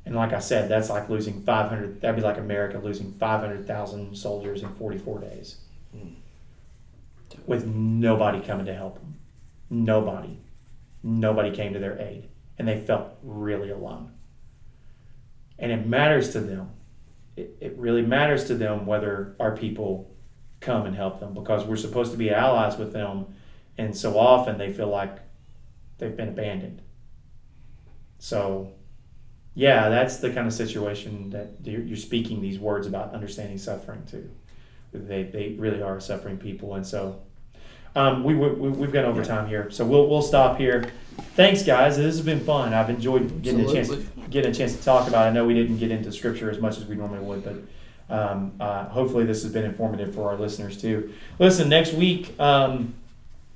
And like I said, that's like losing 500, that'd be like America losing 500,000 soldiers in 44 days. Hmm. With nobody coming to help them. Nobody. Nobody came to their aid. And they felt really alone. And it matters to them. It, it really matters to them whether our people come and help them because we're supposed to be allies with them. And so often they feel like they've been abandoned. So yeah, that's the kind of situation that you're, speaking these words about understanding suffering to. They, they really are suffering people, and so um, we, we we've got overtime here, so we'll we'll stop here. Thanks, guys. This has been fun. I've enjoyed getting a chance getting a chance to talk about. it. I know we didn't get into scripture as much as we normally would, but um, uh, hopefully this has been informative for our listeners too. Listen, next week um,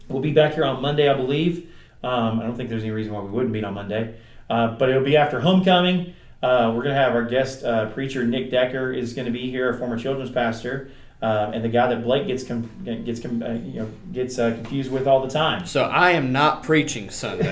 we'll be back here on Monday, I believe. Um, I don't think there's any reason why we wouldn't meet on Monday. Uh, but it'll be after homecoming. Uh, we're going to have our guest uh, preacher Nick Decker is going to be here, a former children's pastor, uh, and the guy that Blake gets com- gets com- uh, you know gets uh, confused with all the time. So I am not preaching Sunday. <laughs>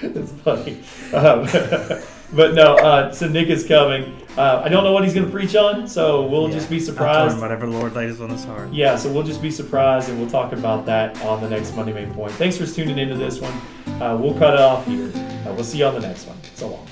That's funny. Um, <laughs> but no, uh, so Nick is coming. Uh, I don't know what he's going to preach on, so we'll just be I told surprised. whatever the Lord lays on his heart. Yeah, so we'll just be surprised and we'll talk about that on the next Monday Main Point. Thanks for tuning into this one. Uh, we'll cut it off here. Uh, we'll see you on the next one. So long.